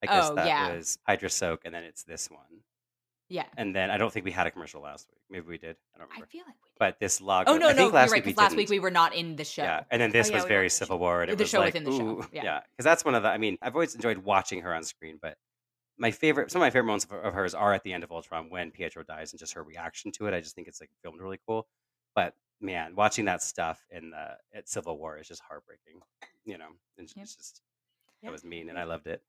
I guess Oh, that yeah. was Hydra soak, and then it's this one. yeah. And then I don't think we had a commercial last week. Maybe we did. I don't remember. I feel like we did. but this Lago. oh no, I no, last right. week we last week we were not in the show. Yeah, and then this oh, yeah, was we very Civil. War. And it The was show like, within the show, ooh, yeah. yeah, because that's one of the. I mean, I've always enjoyed watching her on screen, but my favorite, some of my favorite moments of, of hers are at the end of Ultron when Pietro dies and just her reaction to it. I just think it's like filmed really cool. But man, watching that stuff in the at Civil War is just heartbreaking. You know, and it's just that was mean, and I loved it.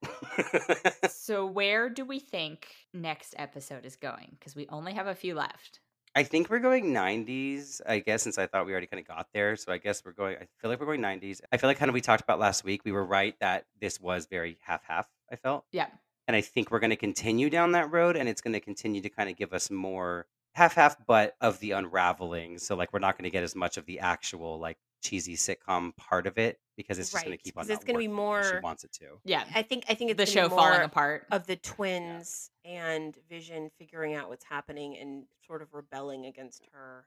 so *laughs* where do we think next episode is going? Because we only have a few left. I think we're going 90s, I guess, since I thought we already kind of got there. So I guess we're going, I feel like we're going 90s. I feel like kind of we talked about last week, we were right that this was very half half, I felt. Yeah. And I think we're going to continue down that road and it's going to continue to kind of give us more half half, but of the unraveling. So like we're not going to get as much of the actual like cheesy sitcom part of it because it's just going to keep on. it's not gonna be more. she wants it to. Yeah. I think I think it's The show be falling apart. of the twins and Vision figuring out what's happening and sort of rebelling against her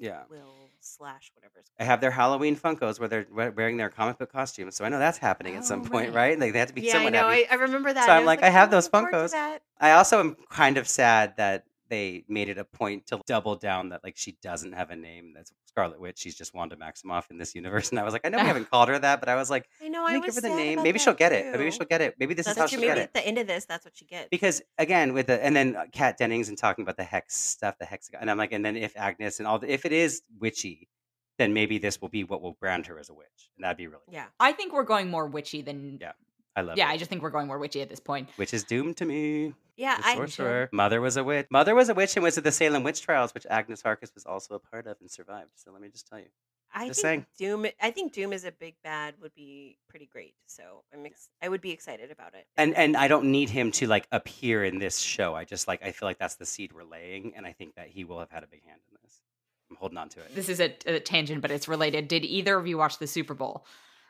Yeah. will slash whatever. it's I have their Halloween Funkos where they're we- wearing their comic book costumes, so I know that's happening at some Oh, point, right. right? Like they have to be yeah, I know. happy. I, I remember that. So and I'm was like, I oh, have "Oh, those forward to Funkos." that." I also am kind of sad that they made it a point to double down that like she doesn't have a name that's Scarlet Witch. She's just Wanda Maximoff in this universe. And I was like, I know we haven't *laughs* called her that, but I was like, I know. I give her the name. Maybe she'll get it. Maybe she'll get it. Maybe this That's is how what you she'll maybe get it. at the end of this. That's what she gets. Because again, with the and then uh, Kat Dennings and talking about the hex stuff, the hexagon, and I'm like, and then if Agnes and all, the, if it is witchy, then maybe this will be what will brand her as a witch, and that'd be really. yeah. I think we're going more witchy than. Yeah, I love. It. Yeah, it. I just think we're going more witchy at this point. Which is doomed to me. Yeah. The I sorcerer. Mother was a witch. Mother was a witch and was at the Salem witch trials, which Agnes Harkness was also a part of and survived. So let me just tell you. I Just think saying. Doom. I think Doom is a big bad would be pretty great. So I'm. Ex- I would be excited about it. And and I don't need him to like appear in this show. I just like I feel like that's the seed we're laying, and I think that he will have had a big hand in this. I'm holding on to it. This is a, a tangent, but it's related. Did either of you watch the Super Bowl?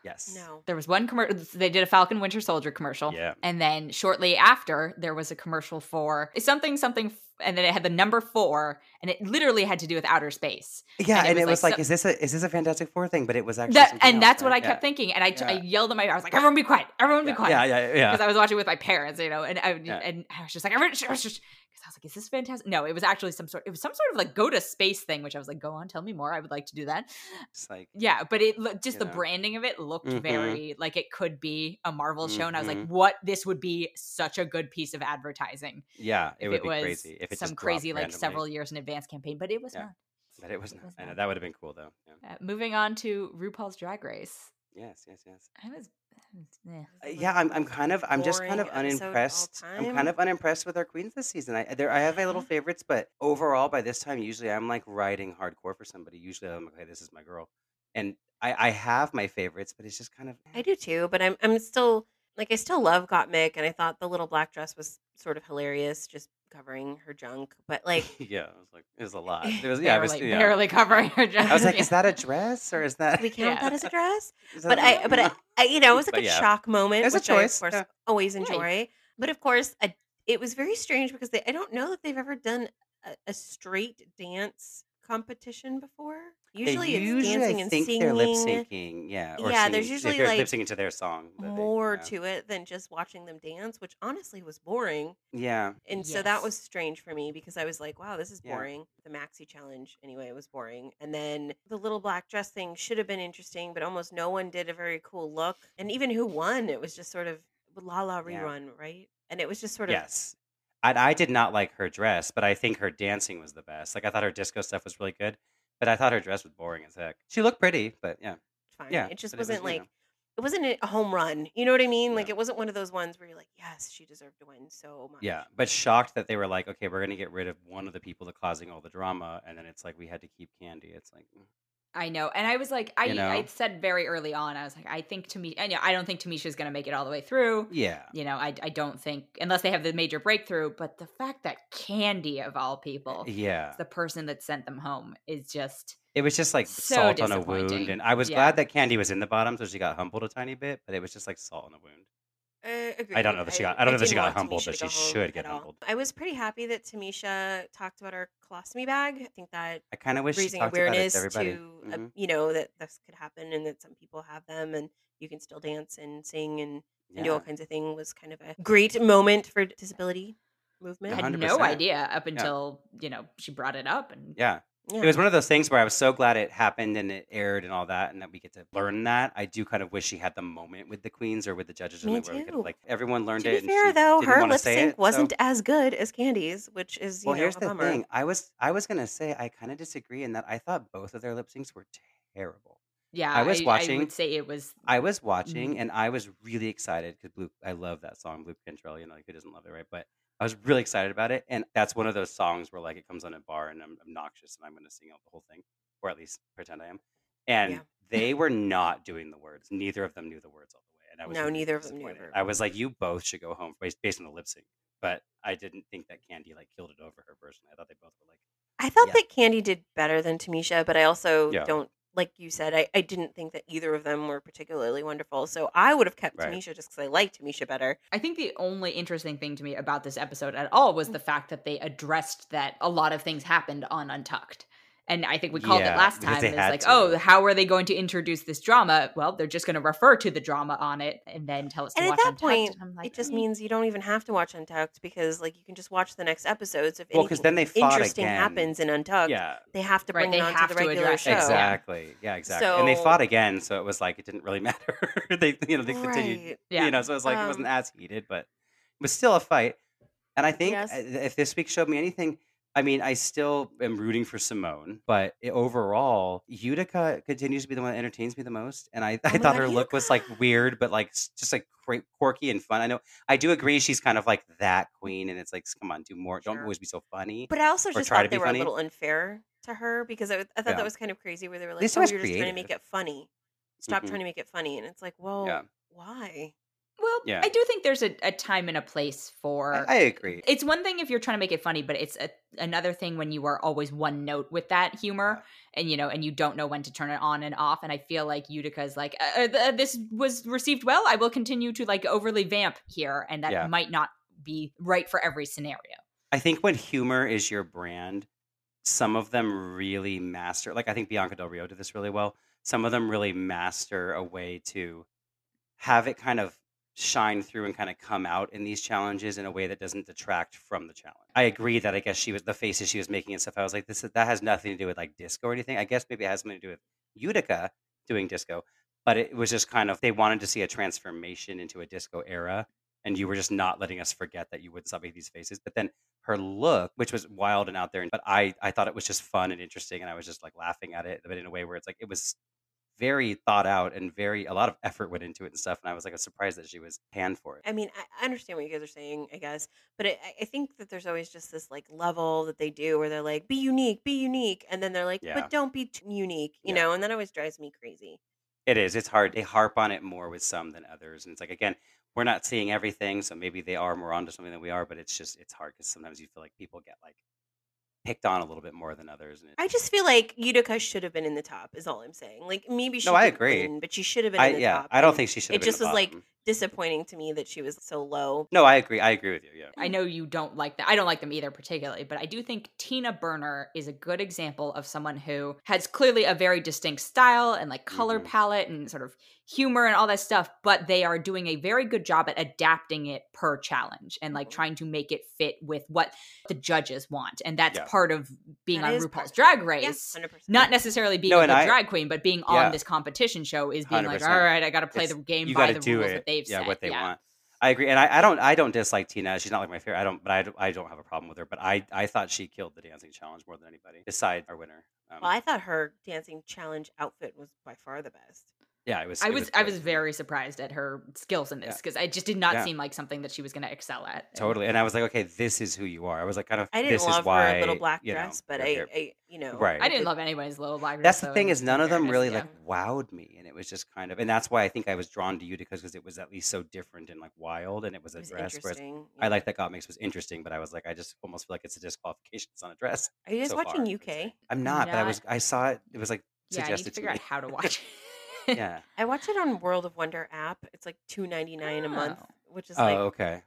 Yes. No. There was one commercial. They did a Falcon Winter Soldier commercial. Yeah. And then shortly after, there was a commercial for something, something, f- and then it had the number four, and it literally had to do with outer space. Yeah, And and, it it was was like like, so- is this a is this a Fantastic Four thing? But it was actually That, and else, that's what I kept Yeah. thinking. And I, I yelled at my, I was like, everyone be quiet. Everyone be Yeah, quiet. yeah, yeah, yeah. Because I was watching with my parents, you know, and I, Yeah. and I was just like, everyone, I was just, because I was like, is this fantastic? No, it was actually some sort, it was some sort of like go to space thing, which I was like, go on, tell me more. I would like to do that. It's like Yeah, but it looked just the know. branding of it looked Mhm. very like it could be a Marvel show, and I was like, Mhm. what? This would be such a good piece of advertising yeah, if it would it be was crazy if it some crazy like randomly. several years in advance campaign, but it was Yeah. not. But it was it not. was I know that would have been cool though. Yeah. Uh, moving on to RuPaul's Drag Race. Yes, yes, yes. I was, eh. Uh, yeah, I'm, I'm kind of I'm just kind of boring episode all unimpressed. I'm time. kind of unimpressed with our queens this season. I there I have my little *laughs* favorites, but overall by this time usually I'm like riding hardcore for somebody. Usually I'm like, okay, this is my girl, and I I have my favorites, but it's just kind of I do too, but I'm I'm still like I still love Got Gottmik, and I thought the little black dress was sort of hilarious, just covering her junk. But like, *laughs* yeah, it was like it was a lot. It *laughs* was yeah, it was yeah. barely covering her. Junk. I was like, is that a dress or is that? we count Yeah. that as a dress. *laughs* But I, but I, I, you know, it was like a But yeah. shock moment, It was a which I of course yeah. always enjoy. But of course, I, it was very strange because they, I don't know that they've ever done a, a straight dance competition before. They Usually, it's usually, dancing I and think singing. they're lip syncing, yeah. Or Yeah, singing, there's usually, they're like, lip syncing to their song. that they- more yeah. to it than just watching them dance, which honestly was boring. Yeah, And so that Yes. was strange for me because I was like, wow, this is Yeah. boring. The maxi challenge, anyway, was boring. And then the little black dress thing should have been interesting, but almost no one did a very cool look. And even who won, it was just sort of la la Yeah. rerun, right? And it was just sort of yes. I, I did not like her dress, but I think her dancing was the best. Like I thought her disco stuff was really good, but I thought her dress was boring as heck. She looked pretty, but yeah, fine. yeah. it just but it was, wasn't you like know. it wasn't a home run. You know what I mean? Like it wasn't one of those ones where you're like, yes, she deserved to win so much. Yeah, but shocked that they were like, okay, we're gonna get rid of one of the people that causing all the drama, and then it's like we had to keep Kandy. It's like, mm, I know, and I was like, I, You know? I said very early on, I was like, I think Tamisha, and yeah, I don't think Tamisha's going to make it all the way through. yeah, You know, I, I don't think unless they have the major breakthrough. But the fact that Kandy of all people, eh, yeah. the person that sent them home, is just It was just like So salt on a wound, and I was Yeah. glad that Kandy was in the bottom, so she got humbled a tiny bit. But it was just like salt on a wound. I, agree. I don't know that she got- I don't know that she got humbled, Tamisha but she home should get humbled. I was pretty happy that Tamisha talked about her colostomy bag. I think that I kind of wish she raising about it awareness to everybody. to, uh, you know, that this could happen and that some people have them and you can still dance and sing and, and do all kinds of things was kind of a great moment for disability movement. I had no idea up until you know she brought it up, and Yeah. Yeah. It was one of those things where I was so glad it happened and it aired and all that, and that we get to learn that. I do kind of wish she had the moment with the queens or with the judges, Me and where we could, like everyone learned to it. be fair, she though, her lip sync it, wasn't as good as Kandy's, which is, you Well, know, here's a the bummer. thing. I was I was gonna say I kind of disagree in that I thought both of their lip syncs were terrible. yeah, I was I, watching- would say it was I was watching Mhm. and I was really excited because Blu. I love that song, Blu Cantrell. You know, like who doesn't love it, right? But I was really excited about it, and that's one of those songs where like it comes on a bar and I'm obnoxious and I'm going to sing out the whole thing, or at least pretend I am. And Yeah. they were not doing the words. Neither of them knew the words all the way, and I was No, really neither of them knew. I was like, you both should go home based, based on the lip sync. But I didn't think that Kandy like killed it over her version. I thought they both were like, I thought Yeah. that Kandy did better than Tamisha, but I also Yeah. don't like you said. I, I didn't think that either of them were particularly wonderful. So I would have kept Right. Tamisha just because I liked Tamisha better. I think the only interesting thing to me about this episode at all was mm. the fact that they addressed that a lot of things happened on Untucked. And I think we called Yeah, it last time. they It's like, to. oh, how are they going to introduce this drama? Well, they're just going to refer to the drama on it and then tell us to And at watch that Untucked. point, And I'm like, it just "Mm." means you don't even have to watch Untucked because like you can just watch the next episodes. If well, because anything then they interesting again. happens in Untucked, Yeah, they have to bring they it onto have the regular address it, show. Exactly. Yeah, exactly. and they fought again, so it was like it didn't really *laughs* matter. they, you know, they continued. Yeah. You know, so it was like it wasn't Um, as heated, but it was still a fight. And I think Yes. uh, if this week showed me anything, I mean, I still am rooting for Symone, but overall, Utica continues to be the one that entertains me the most. And I, *laughs* I Oh thought God, her look was like weird, but like just like quirky and fun. I know I do agree she's kind of like that queen, and it's like, come on, do more. Don't always be so funny. But I also just thought they be were funny. a little unfair to her because I thought Yeah. that was kind of crazy where they were like, "Oh, you're just trying to make it funny. Stop Mhm. trying to make it funny." And it's like, well, Yeah. why? Well, Yeah. I do think there's a, a time and a place for. I, I agree. it's one thing if you're trying to make it funny, but it's a, another thing when you are always one note with that humor, and you know, and you don't know when to turn it on and off. And I feel like Utica is like, uh, uh, this was received well. I will continue to like overly vamp here, and that Yeah. might not be right for every scenario. I think when humor is your brand, some of them really master. Like I think Bianca Del Rio did this really well. Some of them really master a way to have it kind of shine through and kind of come out in these challenges in a way that doesn't detract from the challenge. I agree that I guess she was the faces she was making and stuff. I was like, this is, that has nothing to do with like disco or anything. I guess maybe it has something to do with Utica doing disco, but it was just kind of they wanted to see a transformation into a disco era, and you were just not letting us forget that you would stop making these faces. But then her look, which was wild and out there, but I I thought it was just fun and interesting, and I was just like laughing at it, but in a way where it's like it was very thought out and very a lot of effort went into it and stuff. And I was like, I was surprised that she was panned for it. I mean, I understand what you guys are saying, I guess, but I, I- I think that there's always just this like level that they do where they're like, "Be unique, be unique," and then they're like, Yeah. "But don't be too unique," you Yeah. know, and that always drives me crazy. It is. It's hard. They harp on it more with some than others, and it's like again, we're not seeing everything, so maybe they are more onto something than we are. But it's just it's hard because sometimes you feel like people get like picked on a little bit more than others. And it, I just feel like Utica should have been in the top. Is all I'm saying. Like maybe she No, I agree. win, but she should have been I in the yeah, top. I don't think she should. it have been just the was like bottom. Disappointing to me that she was so low. No, I agree. I agree with you. Yeah. I know you don't like that. I don't like them either, particularly, but I do think Tina Burner is a good example of someone who has clearly a very distinct style and like color Mhm. palette and sort of humor and all that stuff, but they are doing a very good job at adapting it per challenge and like Mhm. trying to make it fit with what the judges want. And that's Yeah. part of being That on RuPaul's part- Drag Yeah, Race. hundred percent. Not necessarily being No, a and good I- drag queen, but being Yeah. on this competition show is being like, 100%. all right, I got to play It's- the game you by got to the do rules it. that they've yeah, set. what they yeah. want. I agree, and I, I don't I don't dislike Tina. She's not like my favorite. I don't, but I, don't- I don't have a problem with her. But I I thought she killed the dancing challenge more than anybody, besides our winner. Um, Well, I thought her dancing challenge outfit was by far the best. Yeah, it was. I it was I was very surprised at her skills in this Yeah. because it just did not Yeah. seem like something that she was going to excel at. Totally, and I was like, okay, this is who you are. I was like, kind of. I didn't this love is why, her little black you know, dress, but I. I, you know, Right. I didn't it- love anybody's little black dress. That's the thing is none of them fairness, really yeah. like wowed me, and it was just kind of, and that's why I think I was drawn to you because it was at least so different and like wild, and it was a It was dress. Whereas interesting. I like that Gottmik's was interesting, but I was like, I just almost feel like it's a disqualification. It's not a dress. Are you guys so watching far, UK? I'd say. I'm not, but I was. I saw it. It was like Yeah, I need to suggested figure out how to *laughs* watch. Yeah. I watch it on World of Wonder app. It's like two ninety nine a month, Oh. which is Oh, like, okay.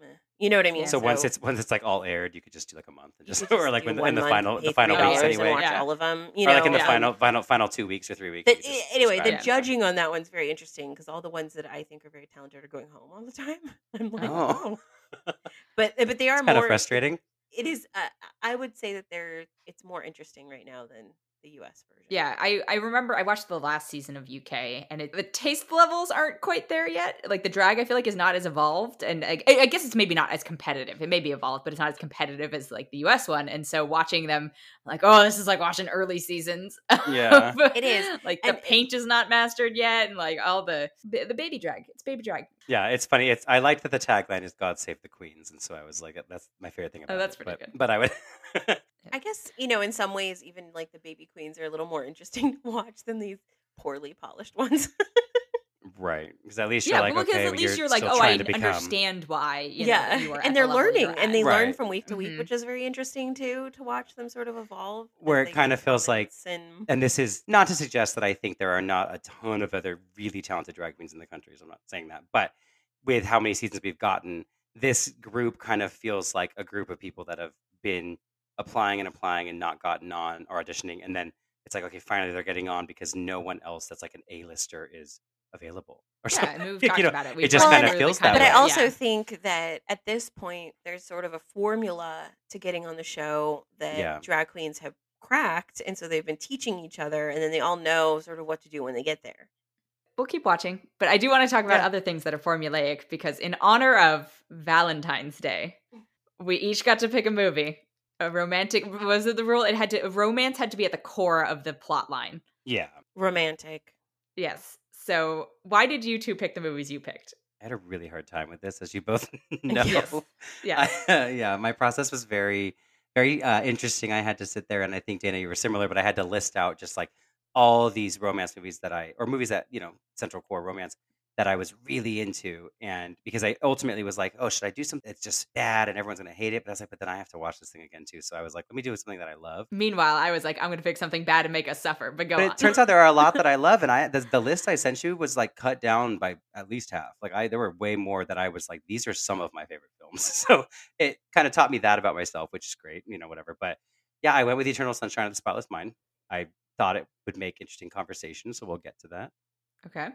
meh. you know what I mean. Yeah, So once it's once it's like all aired, you could just do like a month and you just, could *laughs* or like do when, one in the month, final pay the final $3 weeks $3 and anyway, watch Yeah. all of them. You or know, like in the um, final final final two weeks or three weeks. The, you just anyway, the subscribe. judging on that one's very interesting because all the ones that I think are very talented are going home all the time. *laughs* I'm like, Oh. oh, but but they are It's kind more of frustrating. It is. Uh, I would say that they're. It's more interesting right now than the U.S. version. yeah, I I remember I watched the last season of UK, and it, the taste levels aren't quite there yet. Like the drag, I feel like is not as evolved, and I, I guess it's maybe not as competitive. It may be evolved, but it's not as competitive as like the US one. And so watching them, like, oh, this is like watching early seasons. *laughs* Yeah. It is, like the and it- paint is not mastered yet, and like all the the baby drag. It's baby drag. Yeah, it's funny. It's I liked that the tagline is "God save the queens," and so I was like, that's my favorite thing oh, about Oh, that's it. pretty but, good. But I would. *laughs* I guess you know, in some ways, even like the baby queens are a little more interesting to watch than these poorly polished ones. right, because at least Yeah, you're like, because okay, at least you're, you're like, oh, I understand why. You yeah, know, you are and they're level learning, and they learn from week to week, Mhm. which is very interesting too to watch them sort of evolve. Where it kinda feels like- and And this is not to suggest that I think there are not a ton of other really talented drag queens in the country. So I'm not saying that, but with how many seasons we've gotten, this group kind of feels like a group of people that have been applying and applying and not gotten on or auditioning, and then it's like, okay, finally they're getting on because no one else that's like an A-lister is available or Yeah, something. and we've *laughs* You talked know, about it. it We've just talked kinda feels kind that But of- I also yeah. think that at this point, there's sort of a formula to getting on the show that Yeah. drag queens have cracked, and so they've been teaching each other, and then they all know sort of what to do when they get there. We'll keep watching, but I do want to talk about Yeah. other things that are formulaic because in honor of Valentine's Day, mm. we each got to pick a movie. A romantic was it the rule? It had to romance had to be at the core of the plot line. Yeah, Romantic. Yes. So why did you two pick the movies you picked? I had a really hard time with this, as you both *laughs* *laughs* know. Yes. Yeah. I- *laughs* yeah, my process was very, very uh, interesting. I had to sit there, and I think Dana, you were similar, but I had to list out just like all these romance movies that I, or movies that you know, central core romance that I was really into. And because I ultimately was like, oh, should I do something that's just bad and everyone's going to hate it? But I was like, but then I have to watch this thing again too. So I was like, let me do something that I love. Meanwhile, I was like, I'm going to pick something bad and make us suffer. But go But on. it turns out there are a lot that I love. And *laughs* I, the, the list I sent you was like cut down by at least half. Like I, there were way more that I was like, these are some of my favorite films. *laughs* So it kind of taught me that about myself, which is great, you know, whatever. But yeah, I went with Eternal Sunshine of the Spotless Mind. I thought it would make interesting conversation. So we'll get to that. okay.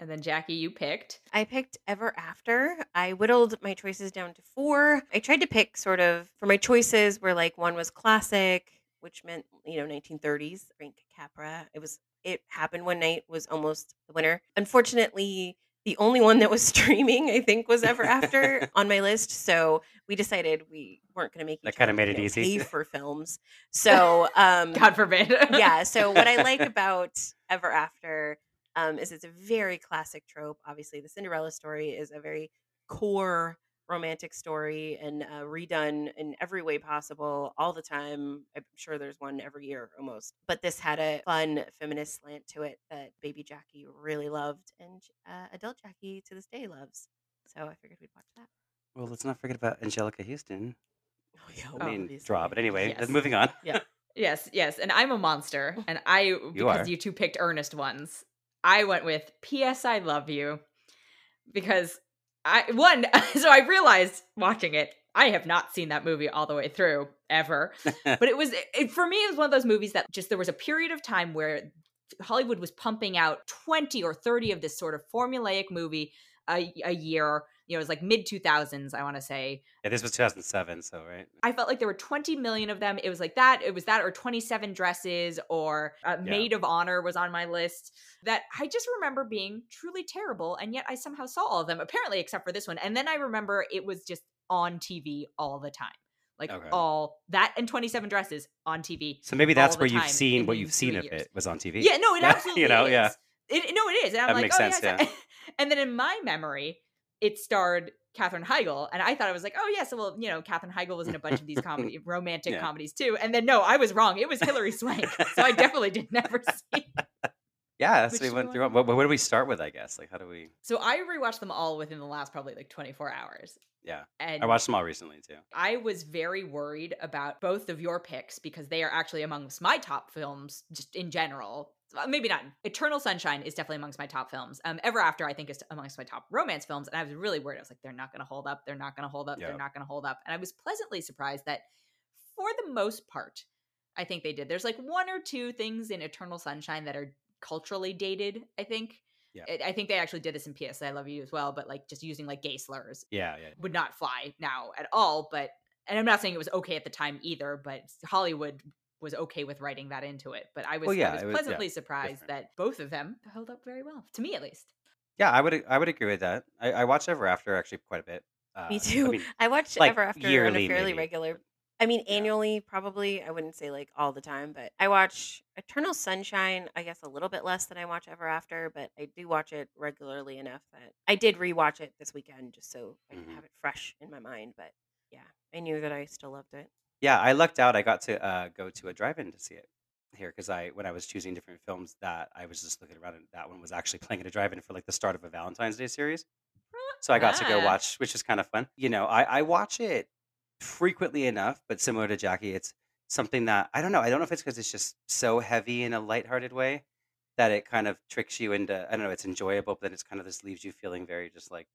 And then Jacque, you picked. I picked Ever After. I whittled my choices down to four. I tried to pick sort of for my choices where like one was classic, which meant, you know, 1930s, Frank Capra. It was it happened one night was almost the winner. Unfortunately, the only one that was *laughs* streaming, I think, was Ever After *laughs* on my list. So we decided we weren't going to make That kinda made it easy. pay for films. *laughs* So um, God forbid. yeah. So what I like about Ever After um, is it's a very classic trope. Obviously, the Cinderella story is a very core romantic story and uh, redone in every way possible all the time. I'm sure there's one every year almost. But this had a fun feminist slant to it that baby Jacque really loved and uh, adult Jacque to this day loves. So I figured we'd watch that. Well, let's not forget about Anjelica Huston. Oh, yeah. I mean, obviously. draw. But anyway, Yes. moving on. Yeah. Yes, yes. And I'm a monster. *laughs* And I, because are. you two picked earnest ones, I went with P.S. I Love You. Because I, one, *laughs* so I realized watching it, I have not seen that movie all the way through ever. *laughs* But it was, it, for me, it was one of those movies that just, there was a period of time where Hollywood was pumping out 20 or 30 of this sort of formulaic movie a, a year. You know, it was like mid 2000s, I want to say. yeah, this was 2007, so right. I felt like there were 20 million of them. It was like that. It was that, or 27 dresses, or uh, Yeah. Made of Honor was on my list. That I just remember being truly terrible, and yet I somehow saw all of them, apparently, except for this one. And then I remember it was just on TV all the time. Like Okay. all that and 27 dresses on TV. So maybe that's where you've seen what you've seen of years. it was on TV. Yeah, no, it absolutely *laughs* you know, is. yeah. It, no, it is. And I'm That like, makes oh, sense, yes. *laughs* and then in my memory, it starred Katherine Heigl. And I thought I was like, oh, yeah, so, well, you know, Katherine Heigl was in a bunch of these *laughs* comedy, romantic Yeah. comedies too. And then, no, I was wrong. It was Hilary Swank. so I definitely did never *laughs* see. Yeah, so we went through. What, what do we start with? I guess like how do we? So I rewatched them all within the last probably like 24 hours. Yeah, And I watched them all recently too. I was very worried about both of your picks because they are actually amongst my top films just in general. Uh, Maybe not. Eternal Sunshine is definitely amongst my top films. Um, Ever After, I think, is amongst my top romance films. And I was really worried. I was like, they're not going to hold up. They're not going to hold up. Yeah. They're not going to hold up. And I was pleasantly surprised that for the most part, I think they did. There's like one or two things in Eternal Sunshine that are culturally dated, I think. Yeah. I- I think they actually did this in P.S. I Love You as well, but like just using like gay slurs Yeah, yeah. would not fly now at all. But and I'm not saying it was okay at the time either, but Hollywood was okay with writing that into it. But I was, Well, yeah, I was was- yeah, pleasantly surprised different. that both of them held up very well, to me at least. Yeah, I would I would agree with that. I, I watched Ever After actually quite a bit. Uh, Me I too. mean, *laughs* I watch like, Ever After on a fairly maybe. regular. I mean, Yeah. annually, probably. I wouldn't say like all the time, but I watch Eternal Sunshine. I guess a little bit less than I watch Ever After, but I do watch it regularly enough that I did rewatch it this weekend just so I can Mhm. have it fresh in my mind. But yeah, I knew that I still loved it. Yeah, I lucked out. I got to uh, go to a drive-in to see it here because I when I was choosing different films that I was just looking around and that one was actually playing at a drive-in for like the start of a Valentine's Day series. So I got to go Ah. watch, which is kind of fun. You know, I, I watch it frequently enough, but similar to Jacque, it's something that I don't know. I don't know if it's because it's just so heavy in a lighthearted way that it kind of tricks you into. I don't know. It's enjoyable, but then it's kind of just leaves you feeling very just like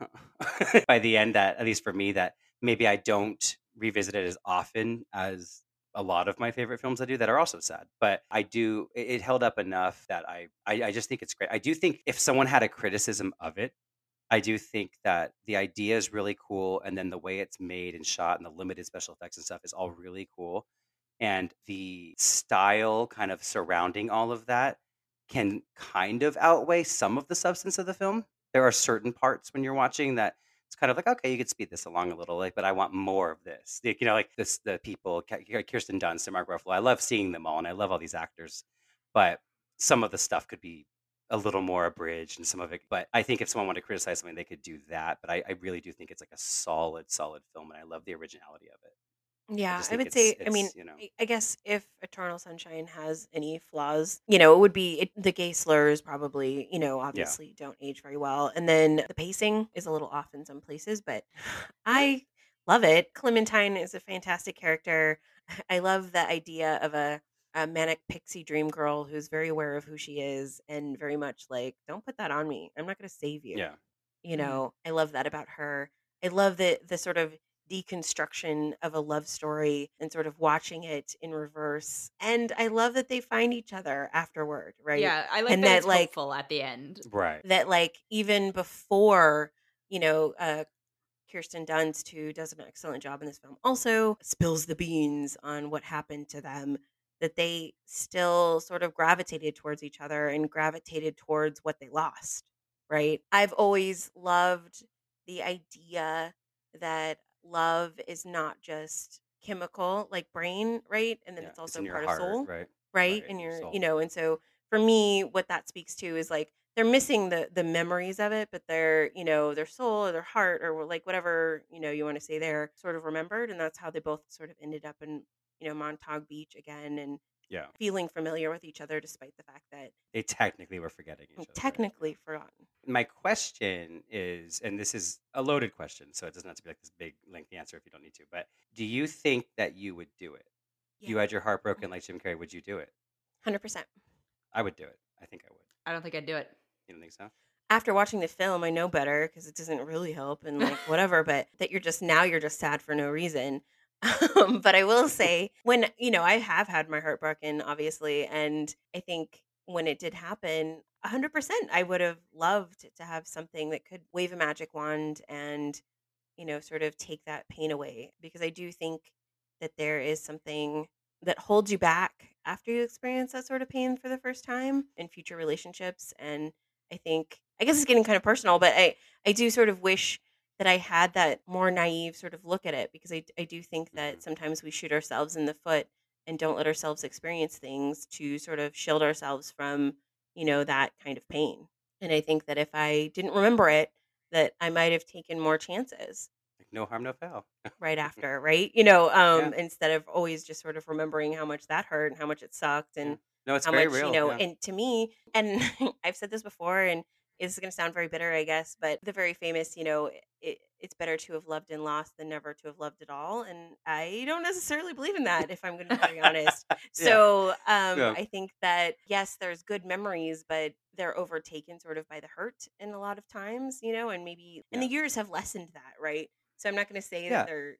*laughs* by the end. That at least for me, that maybe I don't revisit it as often as a lot of my favorite films I do that are also sad. But I do. It, it held up enough that I, I I just think it's great. I do think if someone had a criticism of it, I do think that the idea is really cool, and then the way it's made and shot, and the limited special effects and stuff is all really cool. And the style kind of surrounding all of that can kind of outweigh some of the substance of the film. There are certain parts when you're watching that it's kind of like, okay, you could speed this along a little, like, but I want more of this. Like, you know, like this, the people, Kirsten Dunst and Mark Ruffalo. I love seeing them all, and I love all these actors, but some of the stuff could be a little more abridged and some of it. But I think if someone wanted to criticize something, they could do that. But I, I really do think it's like a solid, solid film, and I love the originality of it. Yeah, just I think would say, it's I mean, it's, you know I I guess if Eternal Sunshine has any flaws, you know, it would be it, the gay slurs probably, you know, Yeah. obviously don't age very well. And then the pacing is a little off in some places, but *sighs* I love it. Clementine is a fantastic character. *laughs* I love the idea of a, a manic pixie dream girl who's very aware of who she is and very much like, don't put that on me. I'm not going to save you. Yeah. You Mhm. know, I love that about her. I love the the sort of deconstruction of a love story and sort of watching it in reverse. And I love that they find each other afterward, right? Yeah, I like And that that it's like hopeful at the end. Right. that like even before, you know, uh Kirsten Dunst, who does an excellent job in this film, also spills the beans on what happened to them. That they still sort of gravitated towards each other and gravitated towards what they lost, right? I've always loved the idea that love is not just chemical, like brain, right? And then Yeah. it's It's also your part of soul right? right Right. and Your you're soul. you know and so for me what that speaks to is like they're missing the the memories of it but their you know their soul or their heart or like whatever you know you want to say they're sort of remembered and that's how they both sort of ended up in you know montauk beach again and Yeah. feeling familiar with each other despite the fact that They technically were forgetting each other. right? technically forgotten My question is, and this is a loaded question, so it doesn't have to be like this big lengthy answer if you don't need to. But do you think that you would do it? You had your heart broken mm-hmm. like Jim Carrey. Would you do it? 100% I would do it. I think I would. I don't think I'd do it. You don't think so? after watching the film i know better because it doesn't really help and like whatever but that you're just now you're just sad for no reason um, *laughs* but i will say when you know i have had my heart broken obviously and i think when it did happen 100% i would have loved to have something that could wave a magic wand and you know sort of take that pain away because i do think that there is something that holds you back after you experience that sort of pain for the first time in future relationships and i think i guess it's getting kind of personal but i i do sort of wish that i had that more naive sort of look at it because i, I do think that Mhm. sometimes we shoot ourselves in the foot and don't let ourselves experience things to sort of shield ourselves from you know that kind of pain and i think that if i didn't remember it that i might have taken more chances Like no harm, no foul. right *laughs* after, right? You know, Yeah. um, instead of always just sort of remembering how much that hurt and how much it sucked Yeah. and No, it's how very much, you know, Yeah. and to me, and *laughs* I've said this before, and this is going to sound very bitter, I guess, but the very famous, you know, it, it's better to have loved and lost than never to have loved at all. And I don't necessarily believe in that, if I'm going to be very honest. *laughs* yeah. So um, Yeah. I think that, yes, there's good memories, but they're overtaken sort of by the hurt in a lot of times, you know, and maybe, and the years have lessened that, right? So I'm not going to say that Yeah. they're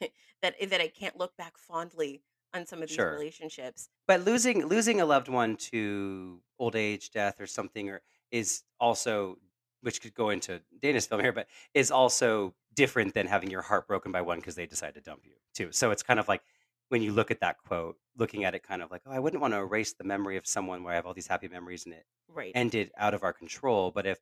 *laughs* that that I can't look back fondly on some of these Sure. relationships. But losing losing a loved one to old age, death, or something, or is also, which could go into Dana's film here, but is also different than having your heart broken by one because they decide to dump you too. So it's kind of like when you look at that quote, looking at it kind of like, oh, I wouldn't want to erase the memory of someone where I have all these happy memories and it Right. ended out of our control. But if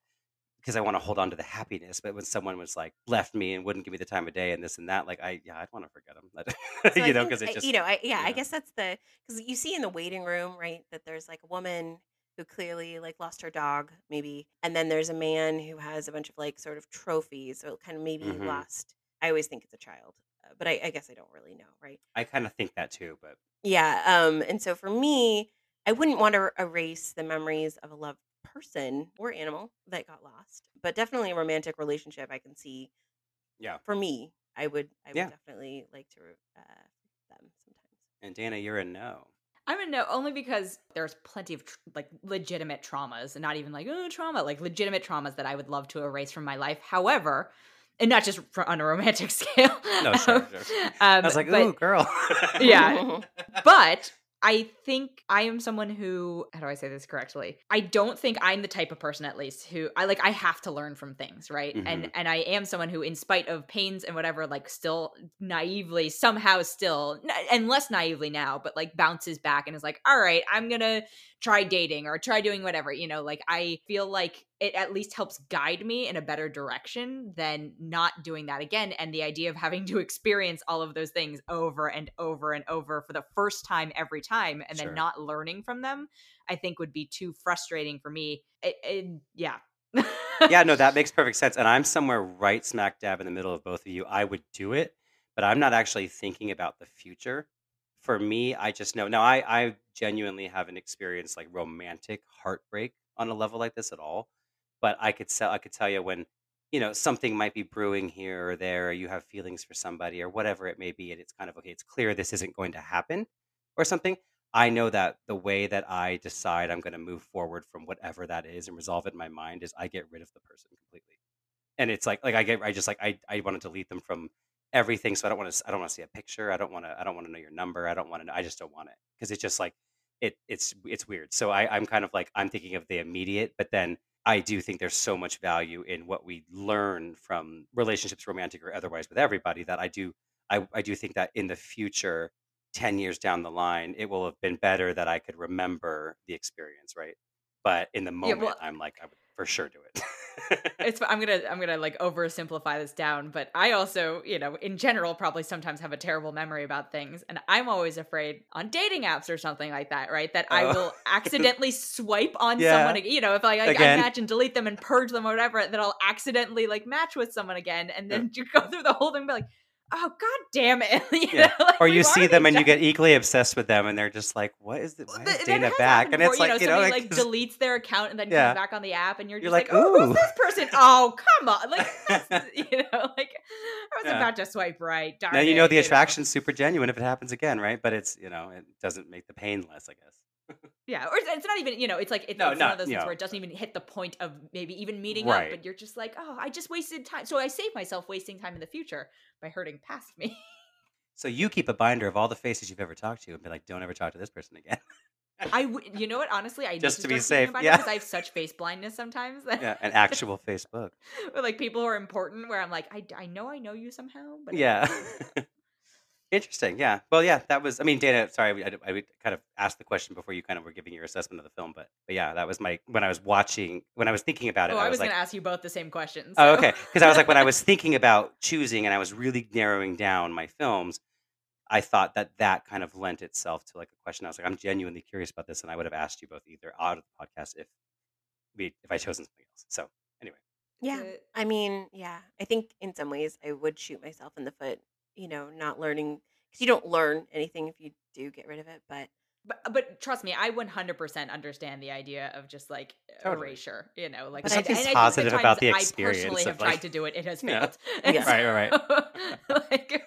because I want to hold on to the happiness, but when someone was like left me and wouldn't give me the time of day and this and that, like I yeah, I'd want to forget them, *laughs* So I you know, because it I- just you know, I yeah, I guess that's the because you see in the waiting room, right, that there's like a woman who clearly like lost her dog, maybe, and then there's a man who has a bunch of like sort of trophies, so kind of maybe hmm lost. I always think it's a child, uh, but I, I guess I don't really know, right? I kind of think that too, but Yeah. Um, and so for me, I wouldn't want to erase the memories of a loved person or animal that got lost, but definitely a romantic relationship. I can see yeah. for me, I would, I would Yeah. definitely like to uh, them sometimes. And Dana, you're a no. I'm a no only because there's plenty of tr- like legitimate traumas and not even like oh trauma like legitimate traumas that I would love to erase from my life. However, and not just on a romantic *laughs* scale. No, sure, um, sure. I um, was like, but ooh, girl. yeah, *laughs* but I think I am someone who how do I say this correctly? I don't think I'm the type of person at least who I like I have to learn from things, right? And Mhm. and I am someone who in spite of pains and whatever like still naively somehow still and less naively now, but like bounces back and is like, "All right, I'm going to try dating or try doing whatever." You know, like I feel like it at least helps guide me in a better direction than not doing that again and the idea of having to experience all of those things over and over and over for the first time every time and Sure. then not learning from them i think would be too frustrating for me it, it- yeah yeah, no, that *laughs* makes perfect sense. And I'm somewhere right smack dab in the middle of both of you. I would do it, but I'm not actually thinking about the future. For me, I just know. Now, I I genuinely haven't experienced like romantic heartbreak on a level like this at all. But I could sell. I could tell you when you know something might be brewing here or there, or you have feelings for somebody or whatever it may be, and it's kind of okay. It's clear this isn't going to happen or something. I know that the way that I decide I'm going to move forward from whatever that is and resolve it in my mind is I get rid of the person completely. And it's like like I get I just like I I want to delete them from everything so I don't want to I don't want to see a picture. I don't want to I don't want to know your number. I don't want to know I just don't want it because it's just like it it's it's weird. So I I'm kind of like I'm thinking of the immediate, but then I do think there's so much value in what we learn from relationships, romantic or otherwise, with everybody that I do I, I do think that in the future 10 years down the line, it will have been better that I could remember the experience, right? But in the Yeah, moment, well, I'm like, I would for sure do it. It's I'm gonna I'm gonna like oversimplify this down, but I also, you know, in general, probably sometimes have a terrible memory about things, and I'm always afraid on dating apps or something like that, right? That I Oh. will *laughs* accidentally swipe on Yeah. someone, you know, if like, I, I match and delete them and purge them or whatever, that I'll accidentally like match with someone again, and then you *laughs* go through the whole thing, and be like, oh god damn it, *laughs* you Yeah. know, like, or you see them and you get equally obsessed with them, and they're just like, "What is it? Why is Dana back?" And it's like, you know, somebody like, like deletes their account and then Yeah. comes back on the app, and you're You're just like, like, "Oh, who's this person?" Oh, come on! Like, *laughs* *laughs* you know, like I was Yeah. about to swipe right. Darn now you it, know the attraction's super genuine if it happens again, right? But it's you know, it doesn't make the pain less, I guess. Yeah, or it's, it's not even you know, it's like it's, No, it's one of those things know. where it doesn't even hit the point of maybe even meeting Right. up, but you're just like, oh, I just wasted time. So I save myself wasting time in the future by hurting past me. So you keep a binder of all the faces you've ever talked to, and be like, "Don't ever talk to this person again." I, w- you know what? Honestly, I Just to be safe, yeah. because I have such face blindness sometimes that yeah, an *laughs* actual Facebook. with like people who are important, where I'm like, I, I know I know you somehow, but Yeah. don't. Interesting. Yeah. Well, yeah, that was. I mean, Dana. Sorry, I, I, I kind of asked the question before you kind of were giving your assessment of the film, but but yeah, that was my when I was watching when I was thinking about it. oh, I I was, was like, gonna ask you both the same question. oh, okay, because I was like when I was thinking about choosing and I was really narrowing down my films, I thought that that kind of lent itself to like a question. I was like, I'm genuinely curious about this, and I would have asked you both either out of the podcast if we if I chosen something else. So anyway, Yeah. I mean, yeah. I think in some ways I would shoot myself in the foot, you know, not learning because you don't learn anything if you do get rid of it. But But, but trust me, I 100% understand the idea of just like Totally. erasure, you know, like But and- and I think positive the about the experience I personally have like- tried to do it, it has *laughs* Yeah. failed. *laughs* Yeah. Right, right, right. *laughs* like,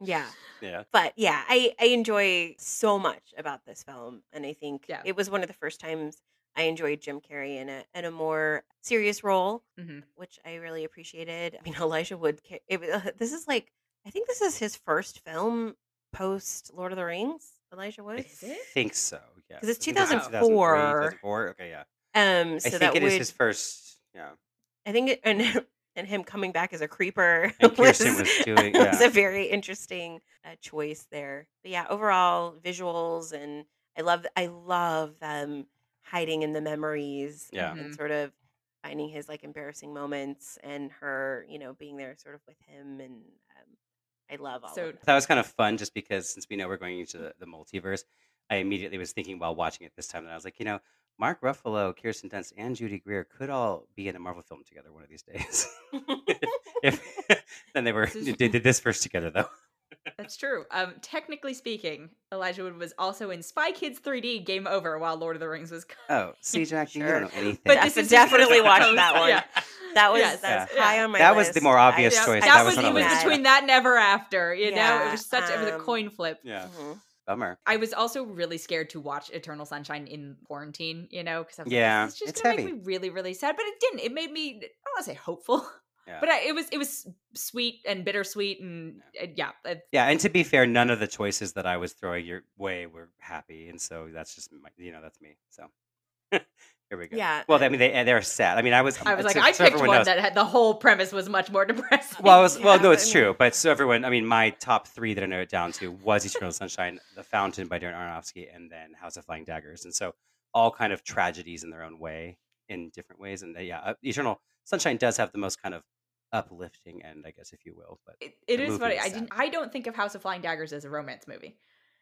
yeah. yeah, But yeah, I, I enjoy so much about this film. And I think Yeah. it was one of the first times I enjoyed Jim Carrey in a, in a more serious role, Mhm. which I really appreciated. I mean, Elijah Wood, it, was- this is like, I think this is his first film post Lord of the Rings, Elijah Wood. Is it? think so. Yeah, because it's I think it was in 2004. 2004. Okay, yeah. Um, so I think that it would, is his first. Yeah. I think, it, and *laughs* and him coming back as a creeper And *laughs* Kirsten was *laughs* doing- was yeah. a very interesting uh, choice there. But yeah, overall visuals and I love I love them hiding in the memories Yeah. and sort of finding his like embarrassing moments and her you know being there sort of with him and I love all So- of it. That was kind of fun just because since we know we're going into the, the multiverse, I immediately was thinking while watching it this time, and I was like, you know, Mark Ruffalo, Kirsten Dunst, and Judy Greer could all be in a Marvel film together one of these days. *laughs* if *laughs* then they were This is- they did this first together though. That's true. Um, technically speaking, Elijah Wood was also in Spy Kids 3D Game Over while Lord of the Rings was. *laughs* Oh, see, Jack, you Sure. don't know anything. But Def- this is definitely just watch post- that one. Yeah. That was Yes. that was Yeah. high on my That was the more obvious Yeah, choice. That, That was, was it was between that and Ever After. You know, it was such it was a um, coin flip. yeah, Mhm. bummer. I was also really scared to watch Eternal Sunshine in quarantine, you know, because I was Yeah, like, "This is just it's gonna heavy. make me really, really sad." But it didn't. It made me. I don't want to say hopeful, Yeah. but I, it was it was sweet and bittersweet, and yeah, uh, Yeah, and to be fair, none of the choices that I was throwing your way were happy, and so that's just my, you know that's me. So *laughs* here we go. Yeah, Well, I mean they they're sad. I mean I was I was like, so- I so picked one knows- that had the whole premise was much more *laughs* depressing. Well, I was, well, Yeah, no, it's true. But so everyone, I mean, my top three that I narrowed it down to was Eternal Sunshine, The Fountain by Darren Aronofsky, and then House of Flying Daggers. And so all kind of tragedies in their own way, in different ways. And they, yeah, uh, Eternal Sunshine does have the most kind of uplifting end, I guess, if you will. But it, it is funny. is I didn't. I don't think of House of Flying Daggers as a romance movie.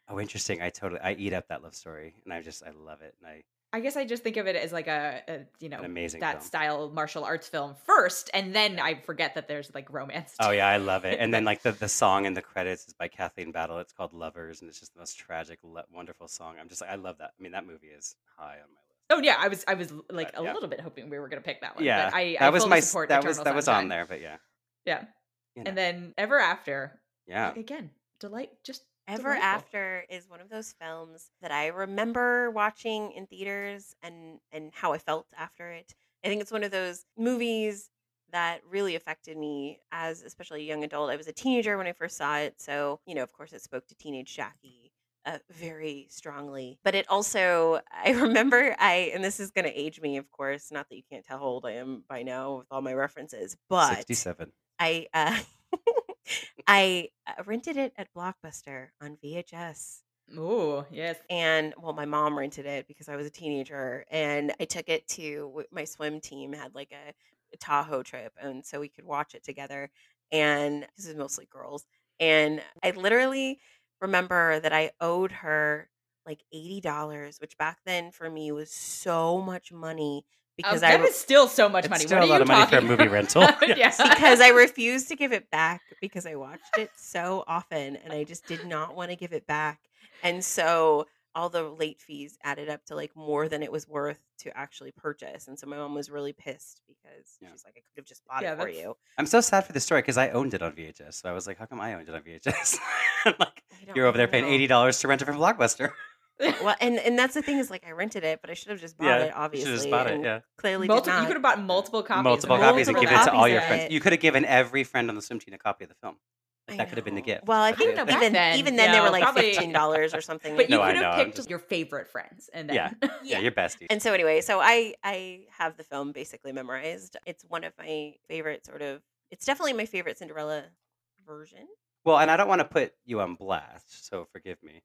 oh, interesting. I totally, I eat up that love story, and I just, I love it. And I, I guess I just think of it as like a, a you know amazing that film. style martial arts film first, and then I forget that there's like romance. Oh yeah, I love it. *laughs* And then like the, the song in the credits is by Kathleen Battle. It's called Lovers, and it's just the most tragic, wonderful song. I'm just like, I love that. I mean, that movie is high on my. Oh yeah, I was I was like But, a yeah. little bit hoping we were gonna pick that one. Yeah, but I, that I was my support that was Eternal that was on there. But yeah, Yeah, you know, and then Ever After. yeah. again, delight just Ever delightful. After is one of those films that I remember watching in theaters and and how I felt after it. I think it's one of those movies that really affected me as especially a young adult. I was a teenager when I first saw it, so you know, of course, it spoke to teenage Jacque uh, very strongly. But it also, I *laughs* remember, I and this is going to age me, of course. Not that you can't tell how old I am by now with all my references, but Sixty-seven. I uh, *laughs* I uh, rented it at Blockbuster on VHS. Oh, yes. And well, my mom rented it because I was a teenager, and I took it to my swim team had like a, a Tahoe trip, and so we could watch it together. And this is mostly girls, and I literally remember that I owed her like eighty dollars, which back then for me was so much money because uh, I that re- is still so much It's money. still what a are lot you of money for a movie rental. *laughs* *laughs* yes, because I refused to give it back because I watched it so often and I just did not want to give it back. And so all the late fees added up to like more than it was worth to actually purchase. And so my mom was really pissed because Yeah. she's like, I could have just bought Yeah, it for that's- you. I'm so sad for this story because I owned it on VHS. So I was like, how come I owned it on VHS? *laughs* Like, you're over there paying know. eighty dollars to rent it from Blockbuster. Well, and and that's *laughs* the thing is like I rented it, but I should have just bought yeah, it. you Obviously, should have just bought it. Yeah, clearly Multi- did not. you could have bought multiple copies. multiple of copies and multiple give it to all your friends. it. You could have given every friend on the swim team a copy of the film. I That could have been the gift. Well, I think no, even then, even then they were like probably- fifteen dollars or something. *laughs* But you No, could have picked just- your favorite friends, and then Yeah. *laughs* Yeah, your bestie. And so anyway, so I I have the film basically memorized. It's one of my favorite sort of. It's definitely my favorite Cinderella version. Well, and I don't want to put you on blast, so forgive me.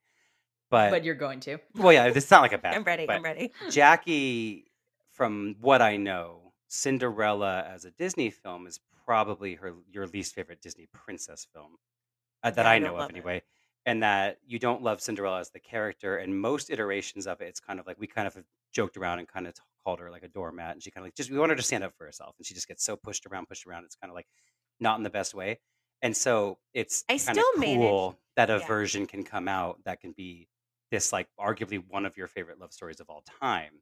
But, but you're going to. well, yeah, this is not like a *laughs* bad. I'm ready. I'm ready. Jacque, from what I know, Cinderella as a Disney film is probably her your least favorite Disney princess film uh, that Yeah, I I know of love it. anyway. And that you don't love Cinderella as the character, and most iterations of it, it's kind of like we kind of joked around and kind of called her like a doormat, and she kind of like just we want her to stand up for herself, and she just gets so pushed around, pushed around. It's kind of like not in the best way, and so it's I kind still of manage- cool that a yeah. version can come out that can be this like arguably one of your favorite love stories of all time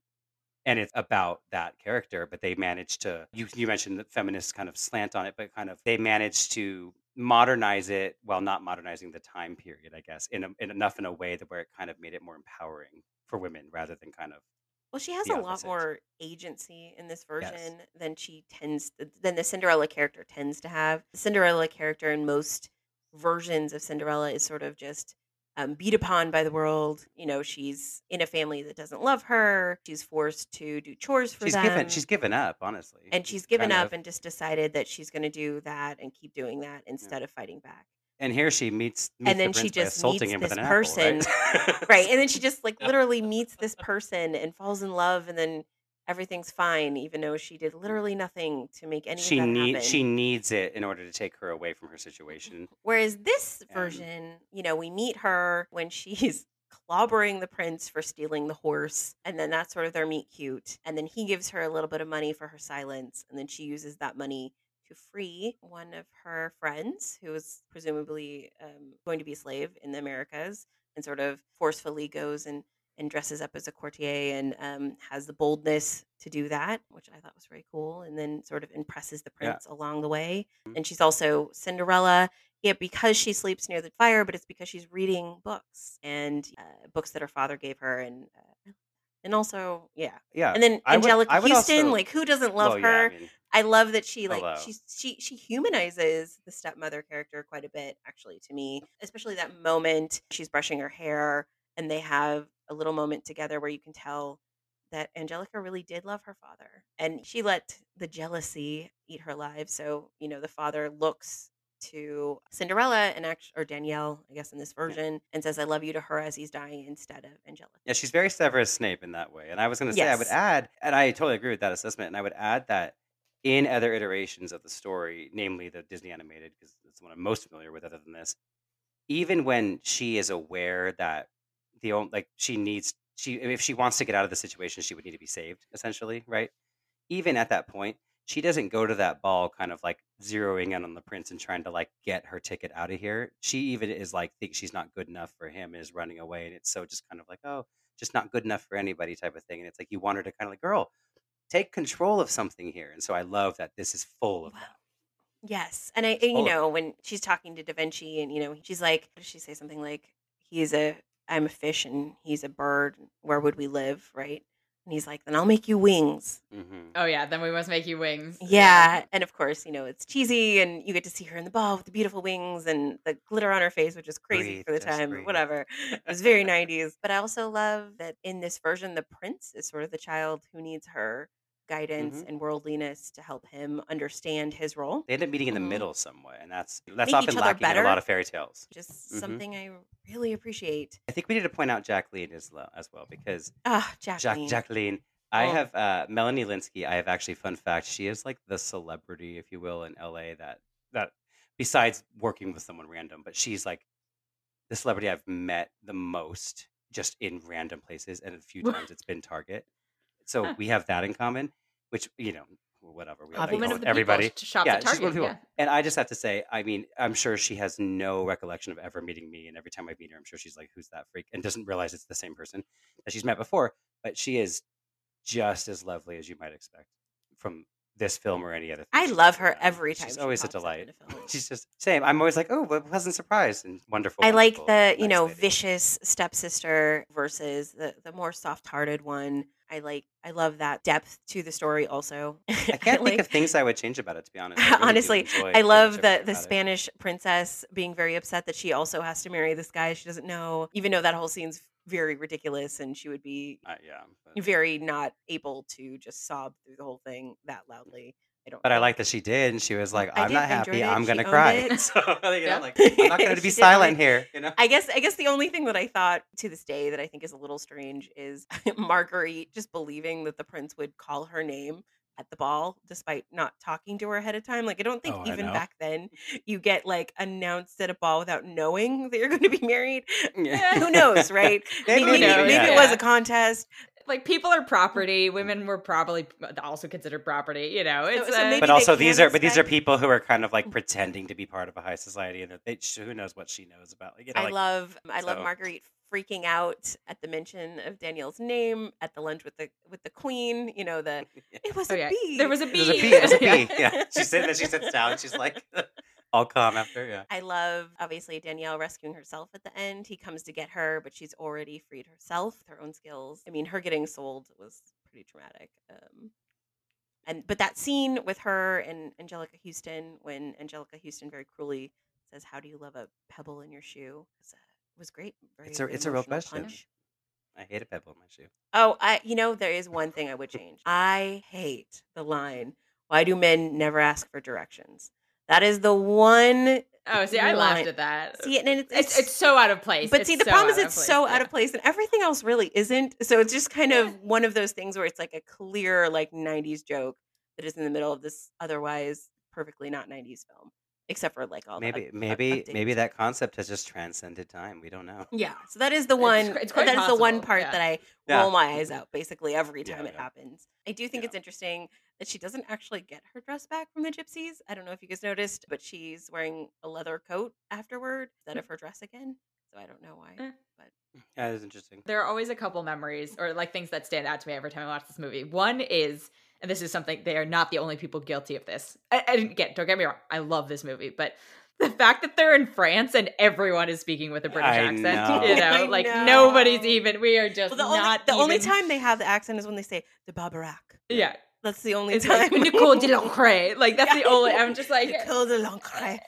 and it's about that character but they managed to you, you mentioned the feminist kind of slant on it but kind of they managed to modernize it while not modernizing the time period i guess in, a, in enough in a way that where it kind of made it more empowering for women rather than kind of Well, she has a lot more agency in this Yes. version than she tends than the Cinderella character tends to have. The Cinderella character in most versions of Cinderella is sort of just um, beat upon by the world. You know, she's in a family that doesn't love her. She's forced to do chores for she's them. given she's given up honestly and she's given kind up of. and just decided that she's going to do that and keep doing that instead of fighting back. and here she meets, meets And then the she just meets this an person. apple, right? right and then she just like *laughs* literally meets this person and falls in love and then everything's fine even though she did literally nothing to make any she of that need happen. she needs it in order to take her away from her situation whereas this version you know we meet her when she's *laughs* clobbering the prince for stealing the horse and then that's sort of their meet cute and then he gives her a little bit of money for her silence and then she uses that money to free one of her friends who was presumably um, going to be a slave in the americas and sort of forcefully goes and and dresses up as a courtier and um, has the boldness to do that, which I thought was very cool. And then sort of impresses the Yeah. prince along the way. Mhm. And she's also Cinderella, yeah, because she sleeps near the fire, but it's because she's reading books and uh, books that her father gave her, and uh, and also yeah. yeah And then I Anjelica would Huston, also- like who doesn't love well, yeah, her? I mean, I love that she like Hello. she's she she humanizes the stepmother character quite a bit actually to me, especially that moment she's brushing her hair and they have a little moment together where you can tell that Anjelica really did love her father and she let the jealousy eat her alive. So, you know, the father looks to Cinderella and act or Danielle, I guess in this version, and says I love you to her as he's dying instead of Anjelica. yeah she's very Severus Snape in that way and I was going to say I would add and I totally agree with that assessment and I would add that in other iterations of the story namely the Disney animated because it's the one I'm most familiar with other than this even when she is aware that the only like she needs she if she wants to get out of the situation, she would need to be saved, essentially, right? Even at that point, she doesn't go to that ball kind of like zeroing in on the prince and trying to like get her ticket out of here. She even is like thinks she's not good enough for him and is running away. And it's so just kind of like, oh, just not good enough for anybody type of thing. And it's like you want her to kind of like, girl, take control of something here. And so I love that this is full of Wow. that. Yes. And I, and, you know, when she's talking to Da Vinci and, you know, she's like, does she say? Something like, he's a, I'm a fish and he's a bird. Where would we live? Right. And he's like, then I'll make you wings. hmm Oh yeah, then we must make you wings. Yeah. And of course, you know, it's cheesy and you get to see her in the ball with the beautiful wings and the glitter on her face, which is crazy Breathe, for the time, breathe. whatever. It was very 90s. But I also love that in this version, the prince is sort of the child who needs her guidance Mhm. and worldliness to help him understand his role. They end up meeting in the Mhm. middle somewhere, and that's that's Make often lacking in a lot of fairy tales. Just Mhm. something I really appreciate. I think we need to point out Jacqueline as well, as well because Ah, Jacqueline. Jacqueline. I Oh. have uh, Melanie Lynskey. I have actually fun fact. She is like the celebrity, if you will, in LA that that besides working with someone random, but she's like the celebrity I've met the most just in random places, and a few *laughs* times it's been Target. So we have that in common, which you know, whatever we all uh, Obviously. Woman know with the everybody. people sh- Yeah, she's Target. people. Yeah. And I just have to say, I mean, I'm sure she has no recollection of ever meeting me. And every time I meet her, I'm sure she's like, who's that freak? And doesn't realize it's the same person that she's met before. But she is just as lovely as you might expect from this film or any other thing. I love her done. every time She's always a delight. a. *laughs* She's just same. I'm always like, oh, but pleasant surprise and wonderful. I like the, you know, lady. vicious stepsister versus the the more soft-hearted one. I like I love that depth to the story also. I can't like, think of *laughs* things I would change about it, to be honest. I *laughs* really Honestly, I love the the about it. Spanish princess being very upset that she also has to marry this guy she doesn't know, even though that whole scene's very ridiculous and she would be Uh, yeah, but, very not able to just sob through the whole thing that loudly. I don't but I like that she did, and she was like, "I'm not happy. it, I'm she gonna cry." *laughs* so you know, like *laughs* I'm not gonna be silent here. You know. I guess I guess the only thing that I thought to this day that I think is a little strange is *laughs* Marguerite just believing that the prince would call her name at the ball despite not talking to her ahead of time. Like I don't think Oh, even back then you get like announced at a ball without knowing that you're going to be married. Yeah. Eh, who knows, right? Eh, maybe, maybe knows? maybe Yeah, it was a contest. Like people are property. Women were probably also considered property. You know, it's so uh, maybe but also can these are but these are people who are kind of like pretending to be part of a high society, and that they who knows what she knows about. Like, you know, I like, love I love Marguerite freaking out at the mention of Danielle's name at the lunch with the with the queen. You know the *laughs* it was oh a yeah, bee. there was a bee. There's a bee. There's a bee. Yeah, she said that she sits down. She's like, *laughs* all calm after. Yeah. I love obviously Danielle rescuing herself at the end. He comes to get her, but she's already freed herself with her own skills. I mean, her getting sold was pretty traumatic. Um, and but that scene with her and Anjelica Huston, when Anjelica Huston very cruelly says, "How do you love a pebble in your shoe?" was, uh, was great. Very It's a- it's a real emotional question. punch. I hate a pebble in my shoe. Oh, I you know there is one thing I would change. I hate the line, "Why do men never ask for directions?" That is the one. Oh, see, I laughed line- at that. See, and it's it's, it's so out of place. But It's see, the so problem is out it's place, so yeah. out of place, and everything else really isn't. So it's just kind Yeah. of one of those things where it's like a clear like '90s joke that is in the middle of this otherwise perfectly not '90s film, except for like all Maybe up- up- maybe updates. maybe that concept has just transcended time. We don't know. Yeah, so that is the one. qu- it's quite that is the one part yeah. that I Yeah. roll my eyes out basically every Yeah, time it yeah. happens. I do think Yeah. it's interesting that she doesn't actually get her dress back from the gypsies. I don't know if you guys noticed, but she's wearing a leather coat afterward instead of her dress again. So I don't know why. Eh. But Yeah, it's interesting. There are always a couple memories or like things that stand out to me every time I watch this movie. One is, and this is something they are not the only people guilty of this. I, I didn't get. Don't get me wrong. I love this movie, but the fact that they're in France and everyone is speaking with a British I accent, know. you know, *laughs* like know. nobody's even. We are just well, the only not. the only time they have the accent is when they say the Barbarac. yeah, That's the only it's time. like Nicole de Lancre. Like that's the only. I'm just like. Nicole de Lancre.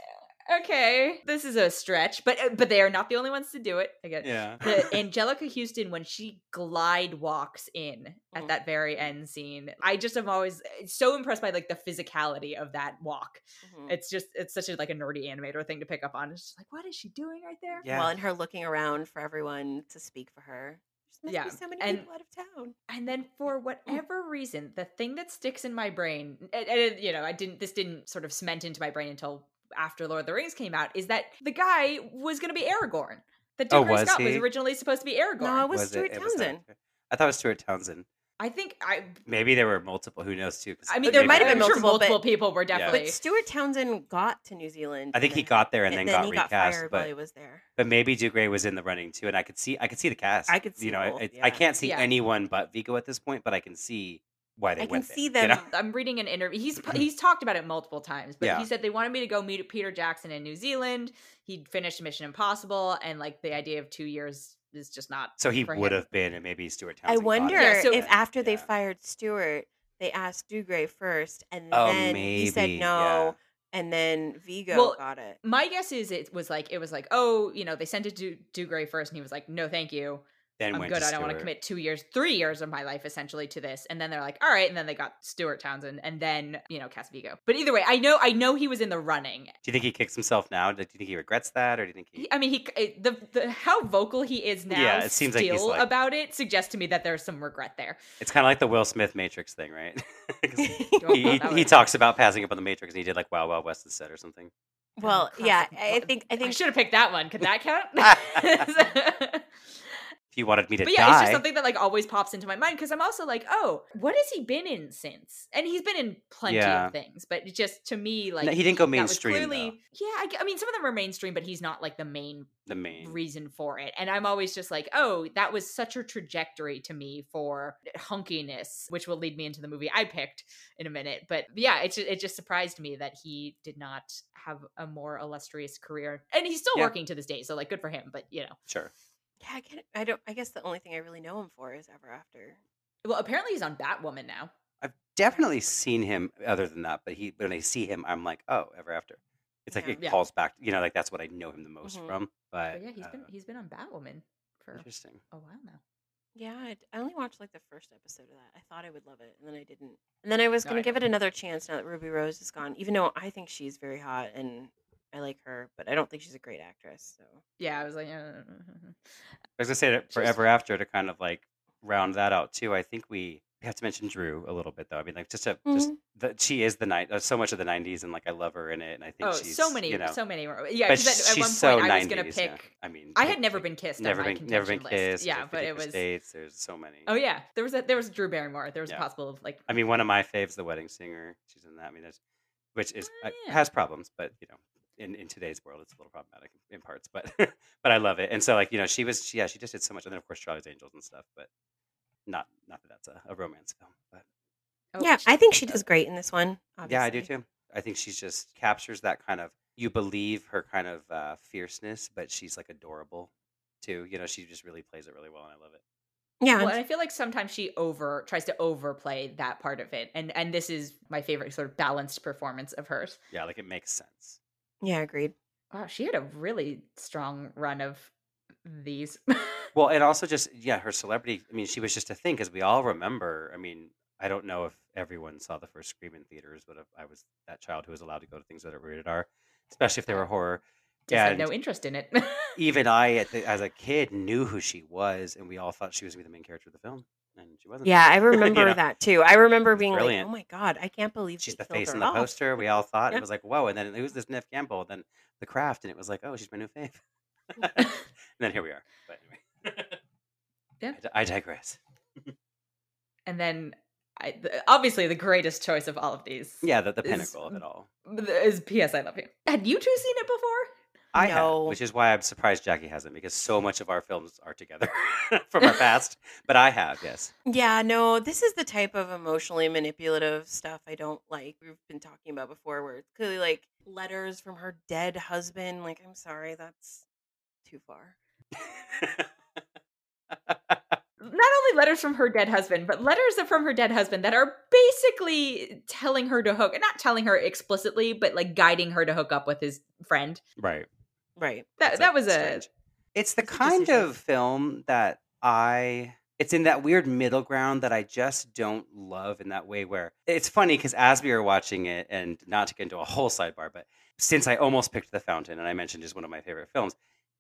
Okay, this is a stretch, but uh, but they are not the only ones to do it. I guess. Yeah. the *laughs* Anjelica Huston when she glide walks in at Mhm. that very end scene. I just am always eh, so impressed by like the physicality of that walk. Mhm. It's just it's such a like a nerdy animator thing to pick up on. It's just like what is she doing right there? Yeah. Well, and her looking around for everyone to speak for her. Must Yeah, be so many and- people out of town. And then for whatever reason, the thing that sticks in my brain, and, and you know, I didn't this didn't sort of cement into my brain until after Lord of the Rings came out, is that the guy was going to be Aragorn. That Oh, Dougray was Scott was originally supposed to be Aragorn. No, it was, Was Stuart It was that Townsend. I thought it was Stuart Townsend. I think I. Maybe there were multiple. Who knows too? I mean, there might have I'm been sure multiple, multiple but- people were definitely. But Stuart Townsend got to New Zealand. I think he got there and, and then, then got he got recast. fired while but he was there. but maybe Dougray was in the running too, and I could see I could see the cast. I could see you know I, I, yeah. I can't see Yeah. anyone but Viggo at this point, but I can see why they I can went there, see you them. know? *laughs* I'm reading an interview. He's *laughs* he's talked about it multiple times, but Yeah. he said they wanted me to go meet Peter Jackson in New Zealand. He'd finished Mission Impossible, and like the idea of two years is just not. So he would him. have been, and maybe Stuart I Townsend. got wonder. Yeah, so- if after they fired Stuart, they asked Dougray first, and Oh, then he said no, yeah. and then Viggo Well, got it. My guess is it was like it was like oh you know they sent it to Dougray first, and he was like no thank you. Then I'm went good. to I don't want to commit two years, three years of my life essentially to this. And then they're like, all right. And then they got Stuart Townsend and then, you know, Cass Viggo. But either way, I know, I know he was in the running. Do you think he kicks himself now? Do you think he regrets that, or do you think he? He- I mean, he, the, the, how vocal he is now Yeah, it seems like he's like- about it suggests to me that there's some regret there. It's kind of like the Will Smith Matrix thing, right? *laughs* 'Cause *laughs* he, he, he talks about passing up on the Matrix, and he did like Wild Wild West instead or something. well, Oh, yeah. I think I I think should have picked that one. Could that count? *laughs* You wanted me to But yeah, it's just something that like always pops into my mind because I'm also like, oh, what has he been in since? And he's been in plenty Yeah. of things, but just to me, like No, he didn't go mainstream, clearly, yeah. I, mean, some of them are mainstream, but he's not like the main the main. reason for it. And I'm always just like, oh, that was such a trajectory to me for hunkiness, which will lead me into the movie I picked in a minute. But yeah, it just, it just surprised me that he did not have a more illustrious career, and he's still Yeah. working to this day. So like, good for him. But you know, Sure. Yeah, I can't. I don't I guess the only thing I really know him for is Ever After. well, apparently he's on Batwoman now. I've definitely seen him other than that, but he when I see him, I'm like, oh, ever after. It's like Yeah. it Yeah. calls back, you know, like that's what I know him the most Mhm. from. But, But yeah, he's been uh, he's been on Batwoman for interesting. a while now. Yeah, I, I only watched like the first episode of that. I thought I would love it, and then I didn't. And then I was No, gonna I give know. it another chance now that Ruby Rose is gone. Even though I think she's very hot and I like her, but I don't think she's a great actress. So Yeah, I was like, uh, *laughs* I was gonna say that She's- forever after to kind of like round that out too. I think we we have to mention Drew a little bit though. I mean, like just a just the, she is the night uh, so much of the '90s, and like I love her in it, and I think oh, she's so many, you know, so many. Yeah, but because at, at she's one so point I was 90s. gonna yeah. pick. I mean, I pick- had never been kissed. never on my been never been list. kissed. Yeah, but it was. dates. There's so many. Oh yeah, there was a, there was Drew Barrymore. There was Yeah. a possible of like. I mean, one of my faves, The Wedding Singer. She's in that. I mean, there's, which is Oh, uh, yeah. has problems, but you know, in, in today's world, it's a little problematic in parts. But *laughs* but I love it. And so like you know, she was she, yeah, she just did so much, and then of course Charlie's Angels and stuff. But not not that that's a, a romance film. But oh, yeah, I think she does great in this one. yeah, I do too. I think she just captures that kind of you believe her kind of uh, fierceness, but she's like adorable too. You know, she just really plays it really well, and I love it. Yeah, Well, and I feel like sometimes she over tries to overplay that part of it, and and this is my favorite sort of balanced performance of hers. Yeah, like it makes sense. Yeah, agreed. Wow, she had a really strong run of these. Well, and *laughs* also just yeah, her celebrity. I mean, she was just a thing because we all remember. I mean, I don't know if everyone saw the first Scream in theaters, but if I was that child who was allowed to go to things that are rated R, especially if they were horror. Just had no interest in it. *laughs* even I, the, as a kid, knew who she was, and we all thought she was going to be the main character of the film, and she wasn't. Yeah, I *laughs* remember know, that too. I remember being brilliant. like, "Oh my god, I can't believe she's the face in the off." poster. We all thought Yeah. it was like, whoa, and then who's this Neve Campbell? Then The Craft, and it was like, oh, she's my new fave. and *laughs* *laughs* then here we are. But anyway, Yeah. I I digress. and then, I, the, obviously, the greatest choice of all of these. Yeah, the, the Is- pinnacle of it all. is P.S. I love you. Had you two seen it before? I have, which is why I'm surprised Jacque hasn't, because so much of our films are together *laughs* from our past. But I have, yes. Yeah, no, this is the type of emotionally manipulative stuff I don't like. We've been talking about before, where it's clearly like letters from her dead husband. Like, I'm sorry, that's too far. Not only letters from her dead husband, but letters from her dead husband that are basically telling her to hook, not telling her explicitly, but like guiding her to hook up with his friend. right. Right. That It's, that like, was a. It's the It's kind of film that I. It's in that weird middle ground that I just don't love in that way. Where it's funny because as we were watching it, and not to get into a whole sidebar, but since I almost picked The Fountain, and I mentioned is one of my favorite films,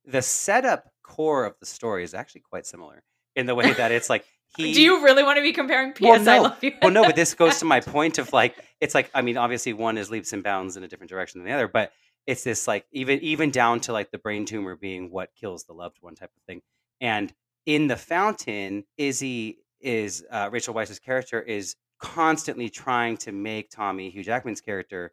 the setup core of the story is actually quite similar in the way that it's like *laughs* he. Do you really want to be comparing Well, P.S. I love you? well, no, but *laughs* this goes to my point of like, it's like, I mean, obviously one is leaps and bounds in a different direction than the other, but it's this like even even down to like the brain tumor being what kills the loved one type of thing. And in the fountain, Izzy is uh, Rachel Weisz's character is constantly trying to make Tommy Hugh Jackman's character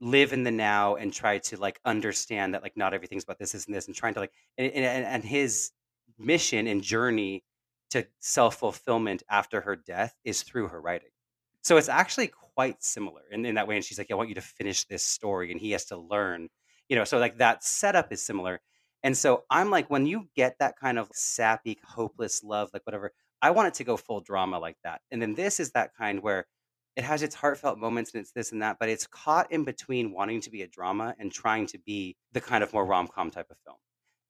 live in the now and try to like understand that like not everything's about this, this, and this, and trying to like and, and, and his mission and journey to self fulfillment after her death is through her writing. So it's actually quite similar in, in that way. And she's like, I want you to finish this story. And he has to learn, you know, so like that setup is similar. And so I'm like, when you get that kind of sappy, hopeless love, like whatever, I want it to go full drama like that. And then this is that kind where it has its heartfelt moments and it's this and that, but it's caught in between wanting to be a drama and trying to be the kind of more rom com type of film.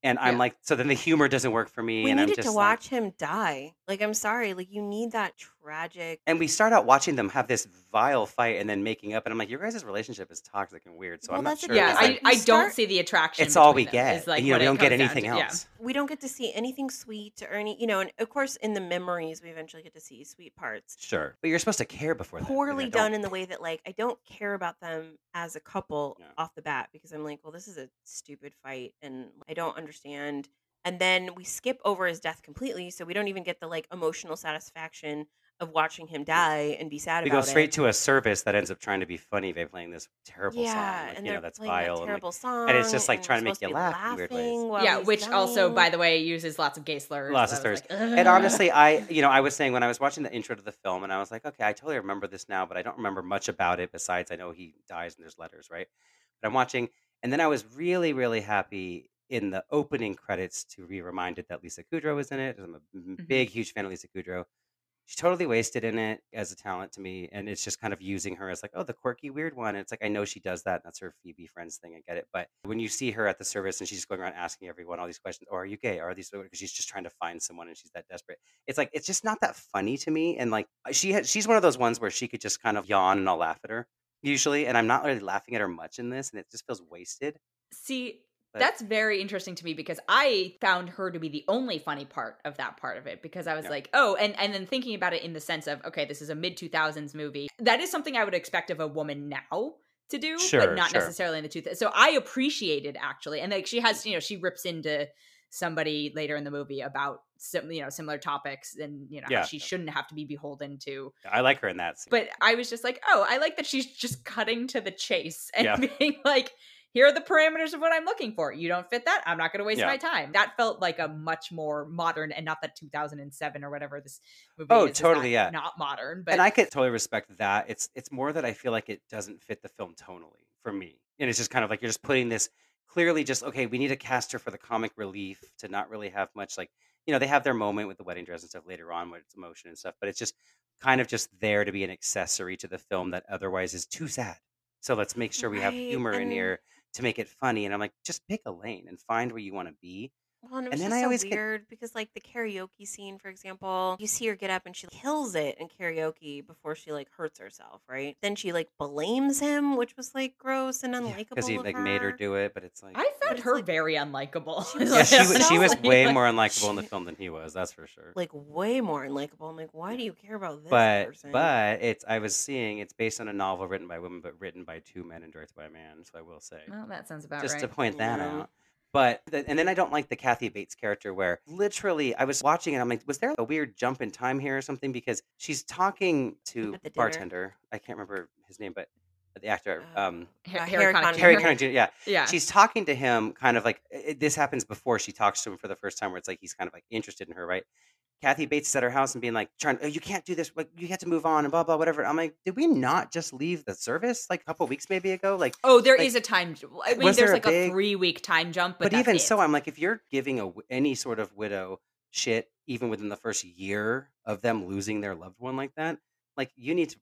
And I'm Yeah. like, so then the humor doesn't work for me. We and I'm needed just to like, watch him die. Like, I'm sorry. Like, you need that tragic. and we start out watching them have this vile fight and then making up. And I'm like, your guys' relationship is toxic and weird. So Well, I'm not sure. thing, Yeah, I, like, we I don't see the attraction. it's all we them, get. like, you know, we don't get anything to. Yeah. else. We don't get to see anything sweet or any, you know, and of course, in the memories, we eventually get to see sweet parts. Sure, but you're supposed to care before that. and I Poorly don't. done in the way that, like, I don't care about them as a couple Yeah. off the bat because I'm like, well, this is a stupid fight and I don't understand. And then we skip over his death completely, so we don't even get the like emotional satisfaction of watching him die and be sad We about it. They go straight it. to a service that ends up trying to be funny by playing this terrible yeah, song. Like, and you know, that's vile. that and, like, terrible song, and it's just, like, trying to make you to laugh in weird ways. Yeah, he's which also, by the way, uses lots of gay slurs. Lots of slurs. like, and honestly, I, you know, I was saying when I was watching the intro to the film, and I was like, okay, I totally remember this now, but I don't remember much about it besides I know he dies and there's letters, right? But I'm watching, and then I was really, really happy in the opening credits to be reminded that Lisa Kudrow was in it. I'm a m- Mhm. big, huge fan of Lisa Kudrow. She's totally wasted in it as a talent to me, and it's just kind of using her as like, oh, the quirky, weird one. And it's like I know she does that. That's her Phoebe Friends thing. I get it, but when you see her at the service and she's just going around asking everyone all these questions, or are you gay? Or are these because she's just trying to find someone and she's that desperate. It's like it's just not that funny to me. And like uh, she had, she's one of those ones where she could just kind of yawn and I'll laugh at her usually, and I'm not really laughing at her much in this, and it just feels wasted. See, But- that's very interesting to me because I found her to be the only funny part of that part of it because I was Yeah. like, oh, and and then thinking about it in the sense of, okay, this is a mid two thousands movie. That is something I would expect of a woman now to do, Sure, but not sure. necessarily in the two. So I appreciated actually, and like she has, you know, she rips into somebody later in the movie about some, you know, similar topics, and you know, Yeah. she shouldn't have to be beholden to I like her in that scene. but I was just like, oh, I like that she's just cutting to the chase and Yeah. *laughs* being like, here are the parameters of what I'm looking for. You don't fit that. I'm not going to waste Yeah. my time. That felt like a much more modern and not that 2007 or whatever this movie Oh, is. totally, not, yeah. Not modern, but and I could totally respect that. It's it's more that I feel like it doesn't fit the film tonally for me, and it's just kind of like you're just putting this clearly just okay. We need to cast her for the comic relief to not really have much like you know they have their moment with the wedding dress and stuff later on with its emotion and stuff, but it's just kind of just there to be an accessory to the film that otherwise is too sad. So let's make sure we have Right, humor in here to make it funny. And I'm like, just pick a lane and find where you want to be. Well, and it And was then just I so always get- weird because, like, the karaoke scene, for example, you see her get up and she kills it in karaoke before she like hurts herself, right? Then she like blames him, which was like gross and unlikable. Because he of like made her her. do it, but it's like I found her like- very unlikable. She was *laughs* yeah, she, was- she was way more unlikable in the film than he was. That's for sure. like way more unlikable. I'm like, why do you care about this but person? but it's I was seeing it's based on a novel written by women but written by two men and directed by a man. So I will say Well, that sounds about just right. to point that Yeah. out. But th- and then I don't like the Kathy Bates character where literally I was watching it. I'm like, was there a weird jump in time here or something? Because she's talking to At the dinner. bartender. I can't remember his name, but the actor. Uh, Um, uh, Harry Harry Connick Connick Harry Jr. Connick Jr. Yeah, Yeah. she's talking to him kind of like it, this happens before she talks to him for the first time where it's like he's kind of like interested in her right kathy bates is at her house and being like trying oh, you can't do this like you have to move on and blah blah whatever i'm like did we not just leave the service like a couple weeks maybe ago like Oh, there is like, a time. ju- I mean, there's there a like a big- three week time jump, but, but, even it. so i'm like if you're giving a, any sort of widow shit even within the first year of them losing their loved one like that like you need to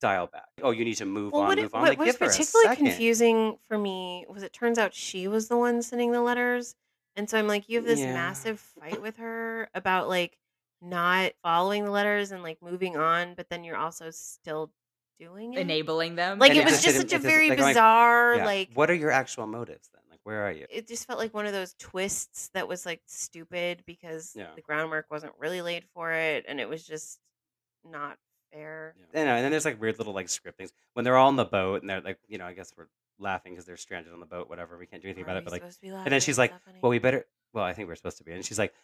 dial back oh you need to move well, on what, it, on what like was give her a particularly confusing for me was it turns out she was the one sending the letters, and so I'm like, you have this Yeah. massive fight with her about like not following the letters and like moving on, but then you're also still doing it. enabling them. Like And it it was just just didn't- such a it just- very like, I'm bizarre, Yeah. like what are your actual motives then like where are you it just felt like one of those twists that was like stupid because Yeah. the groundwork wasn't really laid for it, and it was just not fair. Yeah. I know, and then there's like weird little like script things when they're all on the boat and they're like, you know, I guess we're laughing because they're stranded on the boat, whatever. We can't do anything Are about it. we But like, supposed to be and laughing? then she's Is like, that funny? well, we better. Well, I think we're supposed to be. And she's like,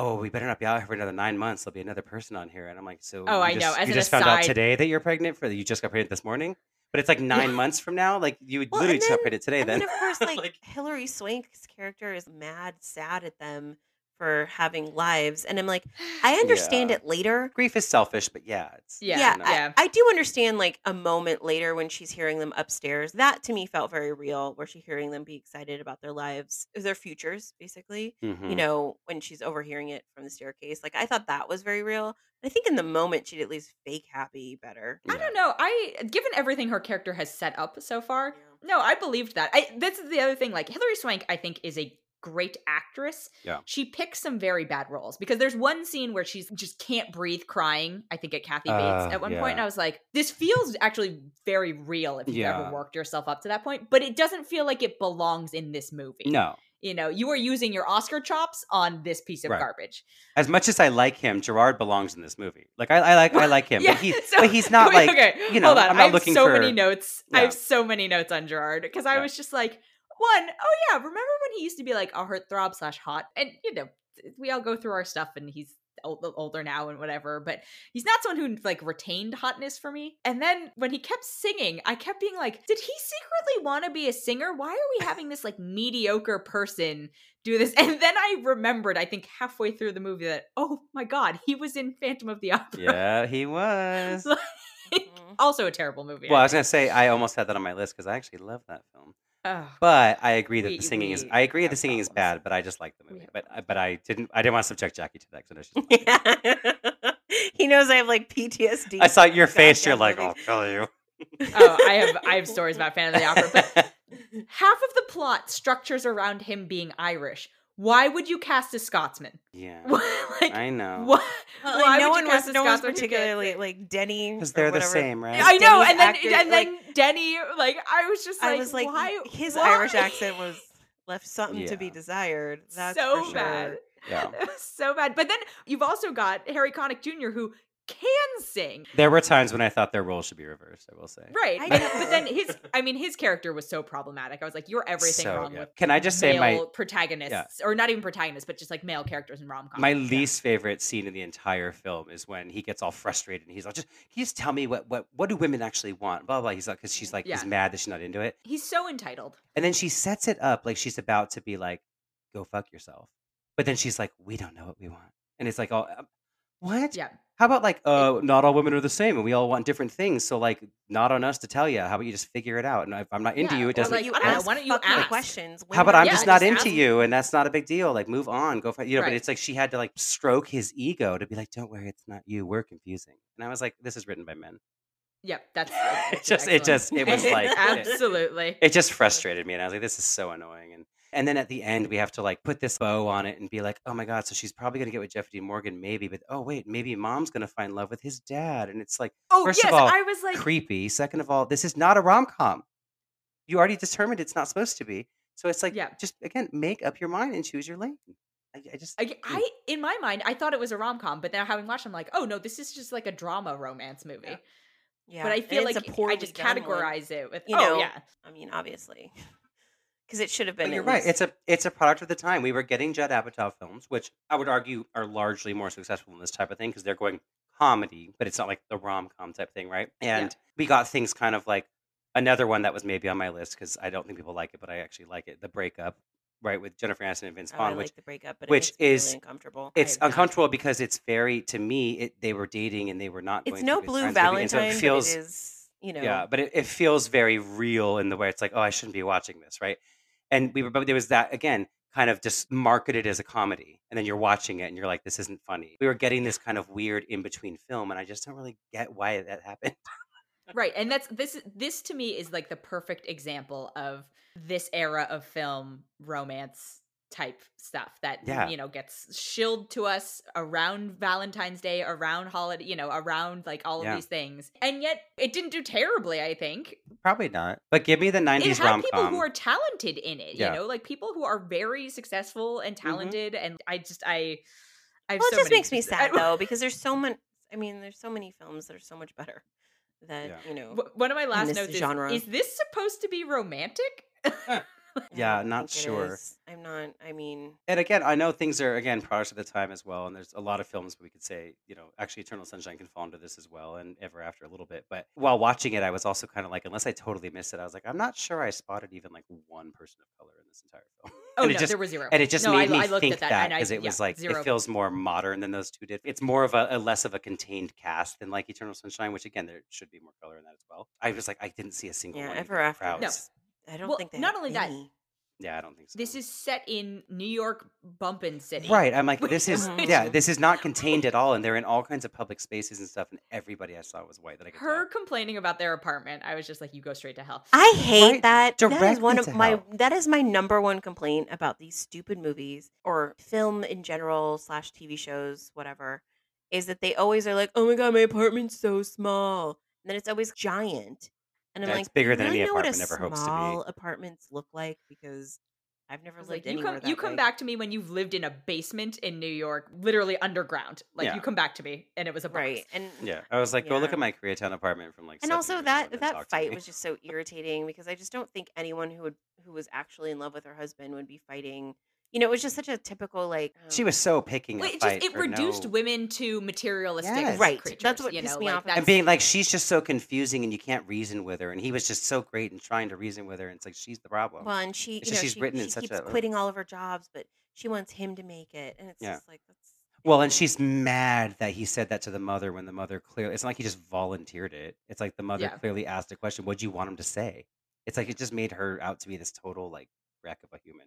oh, we better not be out here for another nine months. There'll be another person on here. And I'm like, so Oh, you I know. just- As you an just found out today that you're pregnant for you just got pregnant this morning. But it's like nine months from now. Like you would Well, literally and just got then- pregnant today. and then then of course, *laughs* like, Like- Hilary Swank's character is mad sad at them for having lives, and I'm like, I understand Yeah. it later. grief is selfish, but yeah, it's Yeah, yeah, you. I. I do understand like a moment later when she's hearing them upstairs. That to me felt very real, where she's hearing them be excited about their lives, their futures, basically. Mhm. You know, when she's overhearing it from the staircase. Like I thought that was very real. I think in the moment she'd at least fake happy better. I don't know. I given everything her character has set up so far, Yeah. no, I believed that. I this is the other thing. Like Hilary Swank, I think is a great actress. Yeah. She picks some very bad roles because there's one scene where she's just can't breathe crying. I think at Kathy Bates Uh, at one point, yeah. and I was like, this feels actually very real if you've Yeah. ever worked yourself up to that point. But it doesn't feel like it belongs in this movie. No, You know, you are using your Oscar chops on this piece of Right. garbage. as much as I like him, Gerard belongs in this movie. Like I, I like I like him, *laughs* Yeah, but he so- but he's not *laughs* like okay, you know. hold on. I'm I not have looking so for many notes. I have so many notes on Gerard because I Yeah. was just like, one, oh yeah, remember when he used to be like a heartthrob slash hot, and you know, we all go through our stuff, and he's older now and whatever, but he's not someone who like retained hotness for me. And then when he kept singing, I kept being like, did he secretly want to be a singer? Why are we having this like mediocre person do this? And then I remembered, I think halfway through the movie, that oh my god, he was in Phantom of the Opera. Yeah, he *laughs* was. Like, Mhm. also a terrible movie. Well, I was gonna say I almost had that on my list because I actually love that film. Ugh. But I agree that We- the singing is. I agree the singing is bad, but I just like the movie. But I- but I didn't. I didn't want to subject Jacque to that because. Yeah. *laughs* he knows I have like PTSD. I saw your face. You're like. I'll kill you. oh, I have I have stories about Phantom of the Opera, but *laughs* half of the plot structures around him being Irish. Why would you cast a Scotsman? yeah, *laughs* like I know. what? Well, Why no would one you was cast a no one's Scotsman particularly like Denny Because they're the same, right? I know, Denny's and then actor, and like- then Denny, like I was just like, I was like, why? his why? Irish accent was left something to be desired. That's so for sure. bad, Yeah. *laughs* so bad. But then you've also got Harry Connick Jr. who can sing, There were times when I thought their roles should be reversed. I will say. right? I But, but then his, I mean, his character was so problematic. I was like, you're everything So wrong good. with Can I just say male my protagonists, or not even protagonists, but just like male characters in rom com. my least favorite scene in the entire film is when he gets all frustrated and he's like, "Just can you just tell me what what what do women actually want?" Blah blah. He's like, because she's like, he's mad that she's not into it, He's so entitled. and then she sets it up like she's about to be like, "Go fuck yourself," but then she's like, "We don't know what we want," and it's like, "Oh, what? Yeah. How about like, uh, not all women are the same, and we all want different things. So like, not on us to tell you. How about you just figure it out? And if I'm not into Yeah, you, it doesn't. like, you I don't know, ask why don't you fucking ask? questions? How about I'm Yeah, just not just into ask- you, and that's not a big deal. Like, move on, go. For, you know, but it's like she had to like stroke his ego to be like, "Don't worry, it's not you. We're confusing." And I was like, "This is written by men." Yep, that's *laughs* It it's just- it just- it was like- *laughs* absolutely. It just frustrated me, and I was like, "This is so annoying." And and then at the end, we have to like put this bow on it and be like, "Oh my god!" So she's probably gonna get with Jeffrey D. Morgan, maybe, but oh wait, maybe mom's gonna find love with his dad, and it's like oh first yes, of all, I was like, creepy. Second of all, this is not a rom com. You already determined it's not supposed to be. So it's like, Yeah. just again, make up your mind and choose your lane. I, I just, I, I in my mind, I thought it was a rom com, but now having watched, I'm like, oh no, this is just like a drama romance movie. Yeah. Yeah, But I feel like a I poorly just done one. categorize it with, You oh know, yeah, I mean, obviously, because it should have but been. you're at right. It's a it's a product of the time. We were getting Judd Apatow films, which I would argue are largely more successful in this type of thing because they're going comedy, but it's not like the rom com type thing, right? And we got things kind of like another one that was maybe on my list because I don't think people like it, but I actually like it. The breakup, right, with Jennifer Aniston and Vince Oh, Vaughn, like which the breakup, but which is- really uncomfortable. it's have not. uncomfortable because it's very to me it they were dating and they were not. It's going no to blue and so Valentine, it feels but it is, you know, yeah, but it, it feels very real in the way it's like, oh, I shouldn't be watching this, right? And we were, but there was that again, kind of just marketed as a comedy, and then you're watching it and you're like, this isn't funny. We were getting this kind of weird in between film, and I just don't really get why that happened. right. And that's this. This to me is like the perfect example of this era of film romance type stuff that mm, Yeah. you know gets shilled to us around Valentine's Day, around holiday, you know, around like all of Yeah. these things, and yet it didn't do terribly. I think Probably not. But give me the it '90s had rom people who are talented in it. Yeah. You know, like people who are very successful and mm-hmm. talented, and I just I. I have Well, so it just many- makes me sad though *laughs* because there's so much. I mean, there's so many films that are so much better. that Yeah. you know. One of my last notes genre. is: Is this supposed to be romantic? *laughs* *laughs* Yeah, not sure. is. I'm not. I mean, And again, I know things are again products of the time as well, and there's a lot of films we could say, you know, actually Eternal Sunshine can fall into this as well, and Ever After a little bit. But while watching it, I was also kind of like, unless I totally missed it, I was like, I'm not sure I spotted even like one person of color in this entire film. *laughs* Oh and no, it just there was zero. and it just no, made I, me I looked think at that, that and I, because it yeah, was like zero. it feels more modern than those two did. It's more of a, a less of a contained cast than like Eternal Sunshine, which again there should be more color in that as well. I was like, I didn't see a single yeah. one. Ever even after. crowds. No. is- I don't Well, think they not have only that. Yeah, I don't think so. This is set in New York bumpin' city. Right. I'm like, this is yeah, this is not *laughs* contained at all, and they're in all kinds of public spaces and stuff, and everybody I saw was white that I could Her tell. complaining about their apartment, I was just like, you go straight to hell. I hate Right, that. That is direct one of to my hell. that is my number one complaint about these stupid movies or film in general slash TV shows, whatever, is that they always are like, "Oh my god, my apartment's so small," and then it's always giant, and I'm Yeah, like, it's bigger than any know what a apartment ever hopes to be." small apartments look like because I've never lived like, you anywhere come, that you come back to me when you've lived in a basement in New York, literally underground. Like Yeah. you come back to me, and it was a box. right, and Yeah, I was like, go look Yeah. at my Koreatown apartment from like. and seven also years ago that and that to fight me. was just so irritating because I just don't think anyone who would who was actually in love with her husband would be fighting. You know, it was just such a typical like. She um, was so picking a Well, it just it for reduced no- women to materialistic Yes. Right, creatures. that's what you pissed know, me like, off. That's, and being like she's just so confusing and you can't reason with her and he was just so great and trying to reason with her and it's like she's the problem Well, and she, It's you know, she's she, written in she such keeps a- quitting all of her jobs, but she wants him to make it, and it's Yeah. just like that's. well and she's mad that he said that to the mother when the mother clearly it's not like he just volunteered it it's like the mother Yeah. clearly asked a question what do you want him to say it's like it just made her out to be this total like wreck of a human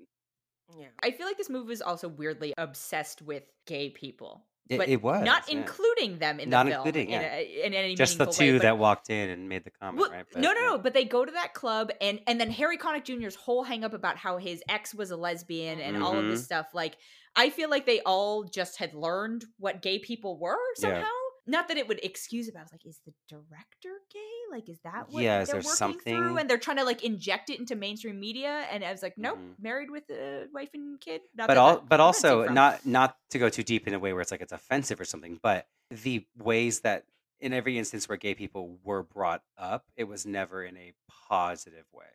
Yeah. I feel like this movie was also weirdly obsessed with gay people. It- but it was, not yeah. including them in Not the film including, in, yeah. a, in any just the way, two but- that walked in and made the comment Well, right no, no, yeah. no. But they go to that club, and and then Harry Connick Jr.'s whole hang up about how his ex was a lesbian and all of this mm-hmm. stuff. Like, I feel like they all just had learned what gay people were somehow. Not that it would excuse it, but I was like, is the director gay? Like, is that what Yeah, is they're there working through? something- And they're trying to like inject it into mainstream media. And I was like, nope, Mhm. married with a wife and kid. Not but all, but also not not to go too deep in a way where it's like it's offensive or something but the ways that in every instance where gay people were brought up it was never in a positive way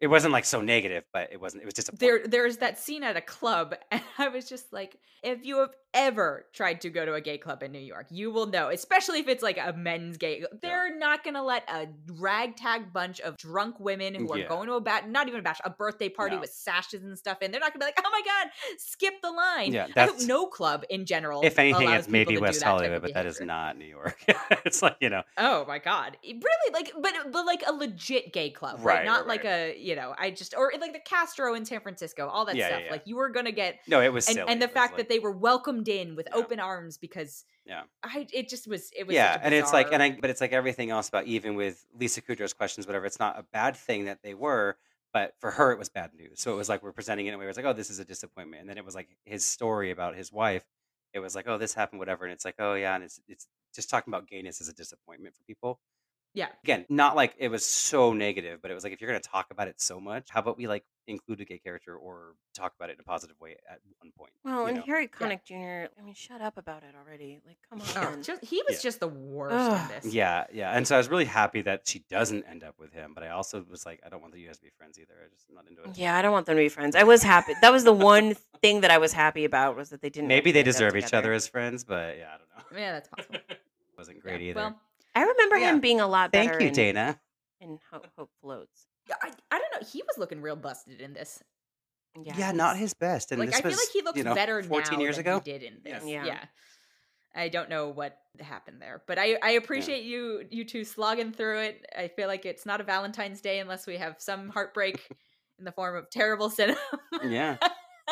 it wasn't like so negative but it wasn't it was just there there's that scene at a club *laughs* and i was just like if you have ever tried to go to a gay club in new york you will know especially if it's like a men's gay they're not gonna let a ragtag bunch of drunk women who are Yeah. going to a bat not even a bash a birthday party No. with sashes and stuff and they're not gonna be like oh my god skip the line Yeah, that's- no club in general if anything it's maybe to west hollywood but that is not new york *laughs* it's like you know Oh my god! It Really, like, but but like a legit gay club, right? Right, Not right, like a you know, I just or like the Castro in San Francisco, all that Yeah, yeah, stuff. yeah. Like you were gonna get no it was and, and the fact like- that they were welcomed in with Yeah. open arms because Yeah. I it just was it was yeah and it's like and i but it's like everything else about even with lisa kudrow's questions whatever it's not a bad thing that they were but for her it was bad news so it was like we're presenting it in a way where it's like oh this is a disappointment and then it was like his story about his wife it was like oh this happened whatever and it's like oh yeah and it's it's just talking about gayness as a disappointment for people yeah again not like it was so negative but it was like if you're going to talk about it so much how about we like include a gay character or talk about it in a positive way at one point Well, and know? Harry Connick Jr. I mean, shut up about it already. Like, come *laughs* Oh, on. just, he was Yeah. just the worst Ugh. in this. Yeah, yeah. And so I was really happy that she doesn't end up with him, but I also was like, I don't want you guys to be friends either. I just am not into it. yeah, I don't want them to be friends. I was happy. That was the one thing that I was happy about was that they didn't. Maybe they actually end up deserve each other as friends, but yeah, I don't know. Yeah, that's possible. *laughs* Wasn't great Yeah, either. Well, I remember Yeah. him being a lot better. Thank you, in, Dana. In Hope, Hope Floats. I, I don't know. He was looking real busted in this. Yeah, not his best. And like this I feel like he looks you know, better 14 now years than ago. he did in this. Yeah. Yeah. I don't know what happened there, but I, I appreciate you you two slogging through it. I feel like it's not a Valentine's Day unless we have some heartbreak in the form of terrible cinema. Yeah.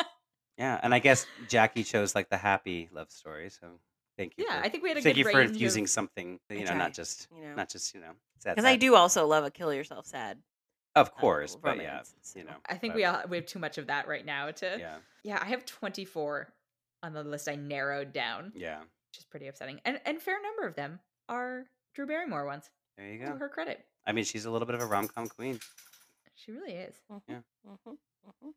*laughs* yeah, and I guess Jacque chose like the happy love story, so thank you. Yeah, for, I think we had a thank good you for range of- using something, you know, try, not just you know. not just you know, sad. Because I sad. do also love a kill yourself sad. of uh, course, but yeah, romance, you know, I think but, we all we have too much of that right now to yeah, Yeah, I have 24 on the list I narrowed down, yeah. which is pretty upsetting. And and fair number of them are Drew Barrymore ones. There you To go. her credit. I mean, she's a little bit of a rom com queen. She really is. Yeah. mhm, mhm.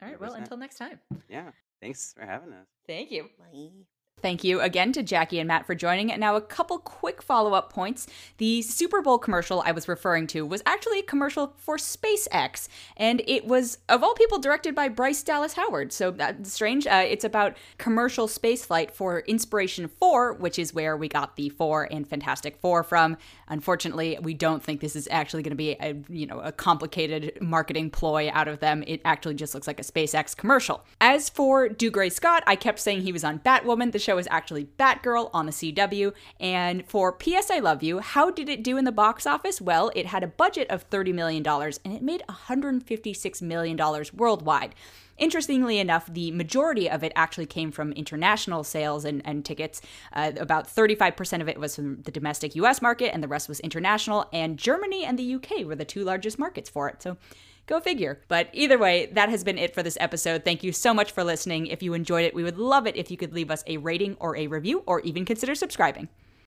All right, well, 100%. until next time. Yeah. Thanks for having us. Thank you. Bye. Thank you again to Jacque and Matt for joining. And now, a couple quick follow up points. The Super Bowl commercial I was referring to was actually a commercial for SpaceX, and it was, of all people, directed by Bryce Dallas Howard. So that's strange. Uh, it's about commercial spaceflight for Inspiration 4, which is where we got the Four and Fantastic Four from. Unfortunately, we don't think this is actually going to be a you know a complicated marketing ploy out of them. It actually just looks like a SpaceX commercial. As for Dougray Scott, I kept saying he was on Batwoman. The show is actually Batgirl on the CW. And for P.S. I Love You, how did it do in the box office? Well, it had a budget of $30 million and it made $156 million worldwide. Interestingly enough, the majority of it actually came from international sales and, and tickets. Uh, about 35% of it was from the domestic US market, and the rest was international. And Germany and the UK were the two largest markets for it. So Go figure. But either way, that has been it for this episode. Thank you so much for listening. If you enjoyed it, we would love it if you could leave us a rating or a review or even consider subscribing.